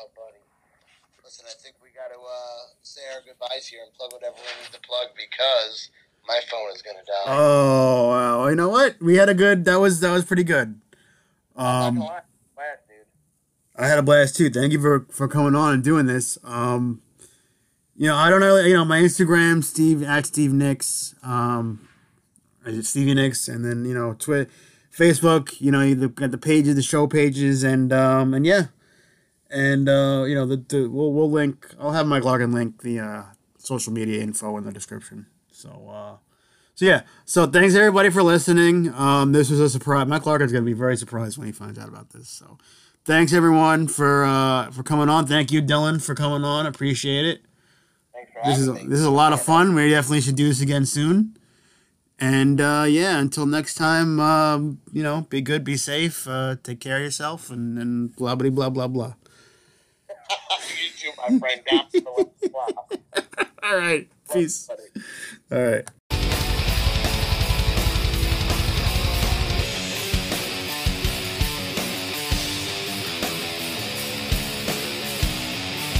oh, buddy. Listen, I think we got to uh, goodbyes here and plug whatever we need to plug because my phone is going to die. Oh, wow. you know what? We had a good. That was that was pretty good. Um, dude. I had a blast too. Thank you for for coming on and doing this. Um, you know, I don't know. You know, my Instagram, Steve at Steve Nics, um, Stevie Nics, and then you know, Twitter, Facebook. You know, you got the pages, the show pages, and um, and yeah, and uh, you know, the, the we'll we'll link. I'll have Mike Larkin link the uh, social media info in the description. So. uh so yeah, so thanks everybody for listening. Um, this was a surprise. Mike Larkin's gonna be very surprised when he finds out about this. So, thanks everyone for uh, for coming on. Thank you, Dylan, for coming on. Appreciate it. Thanks for This is this is a lot of fun. We definitely should do this again soon. And uh, yeah, until next time, um, you know, be good, be safe, uh, take care of yourself, and, and blah blah blah blah blah. You too, my friend. Wow. All right, peace. All right.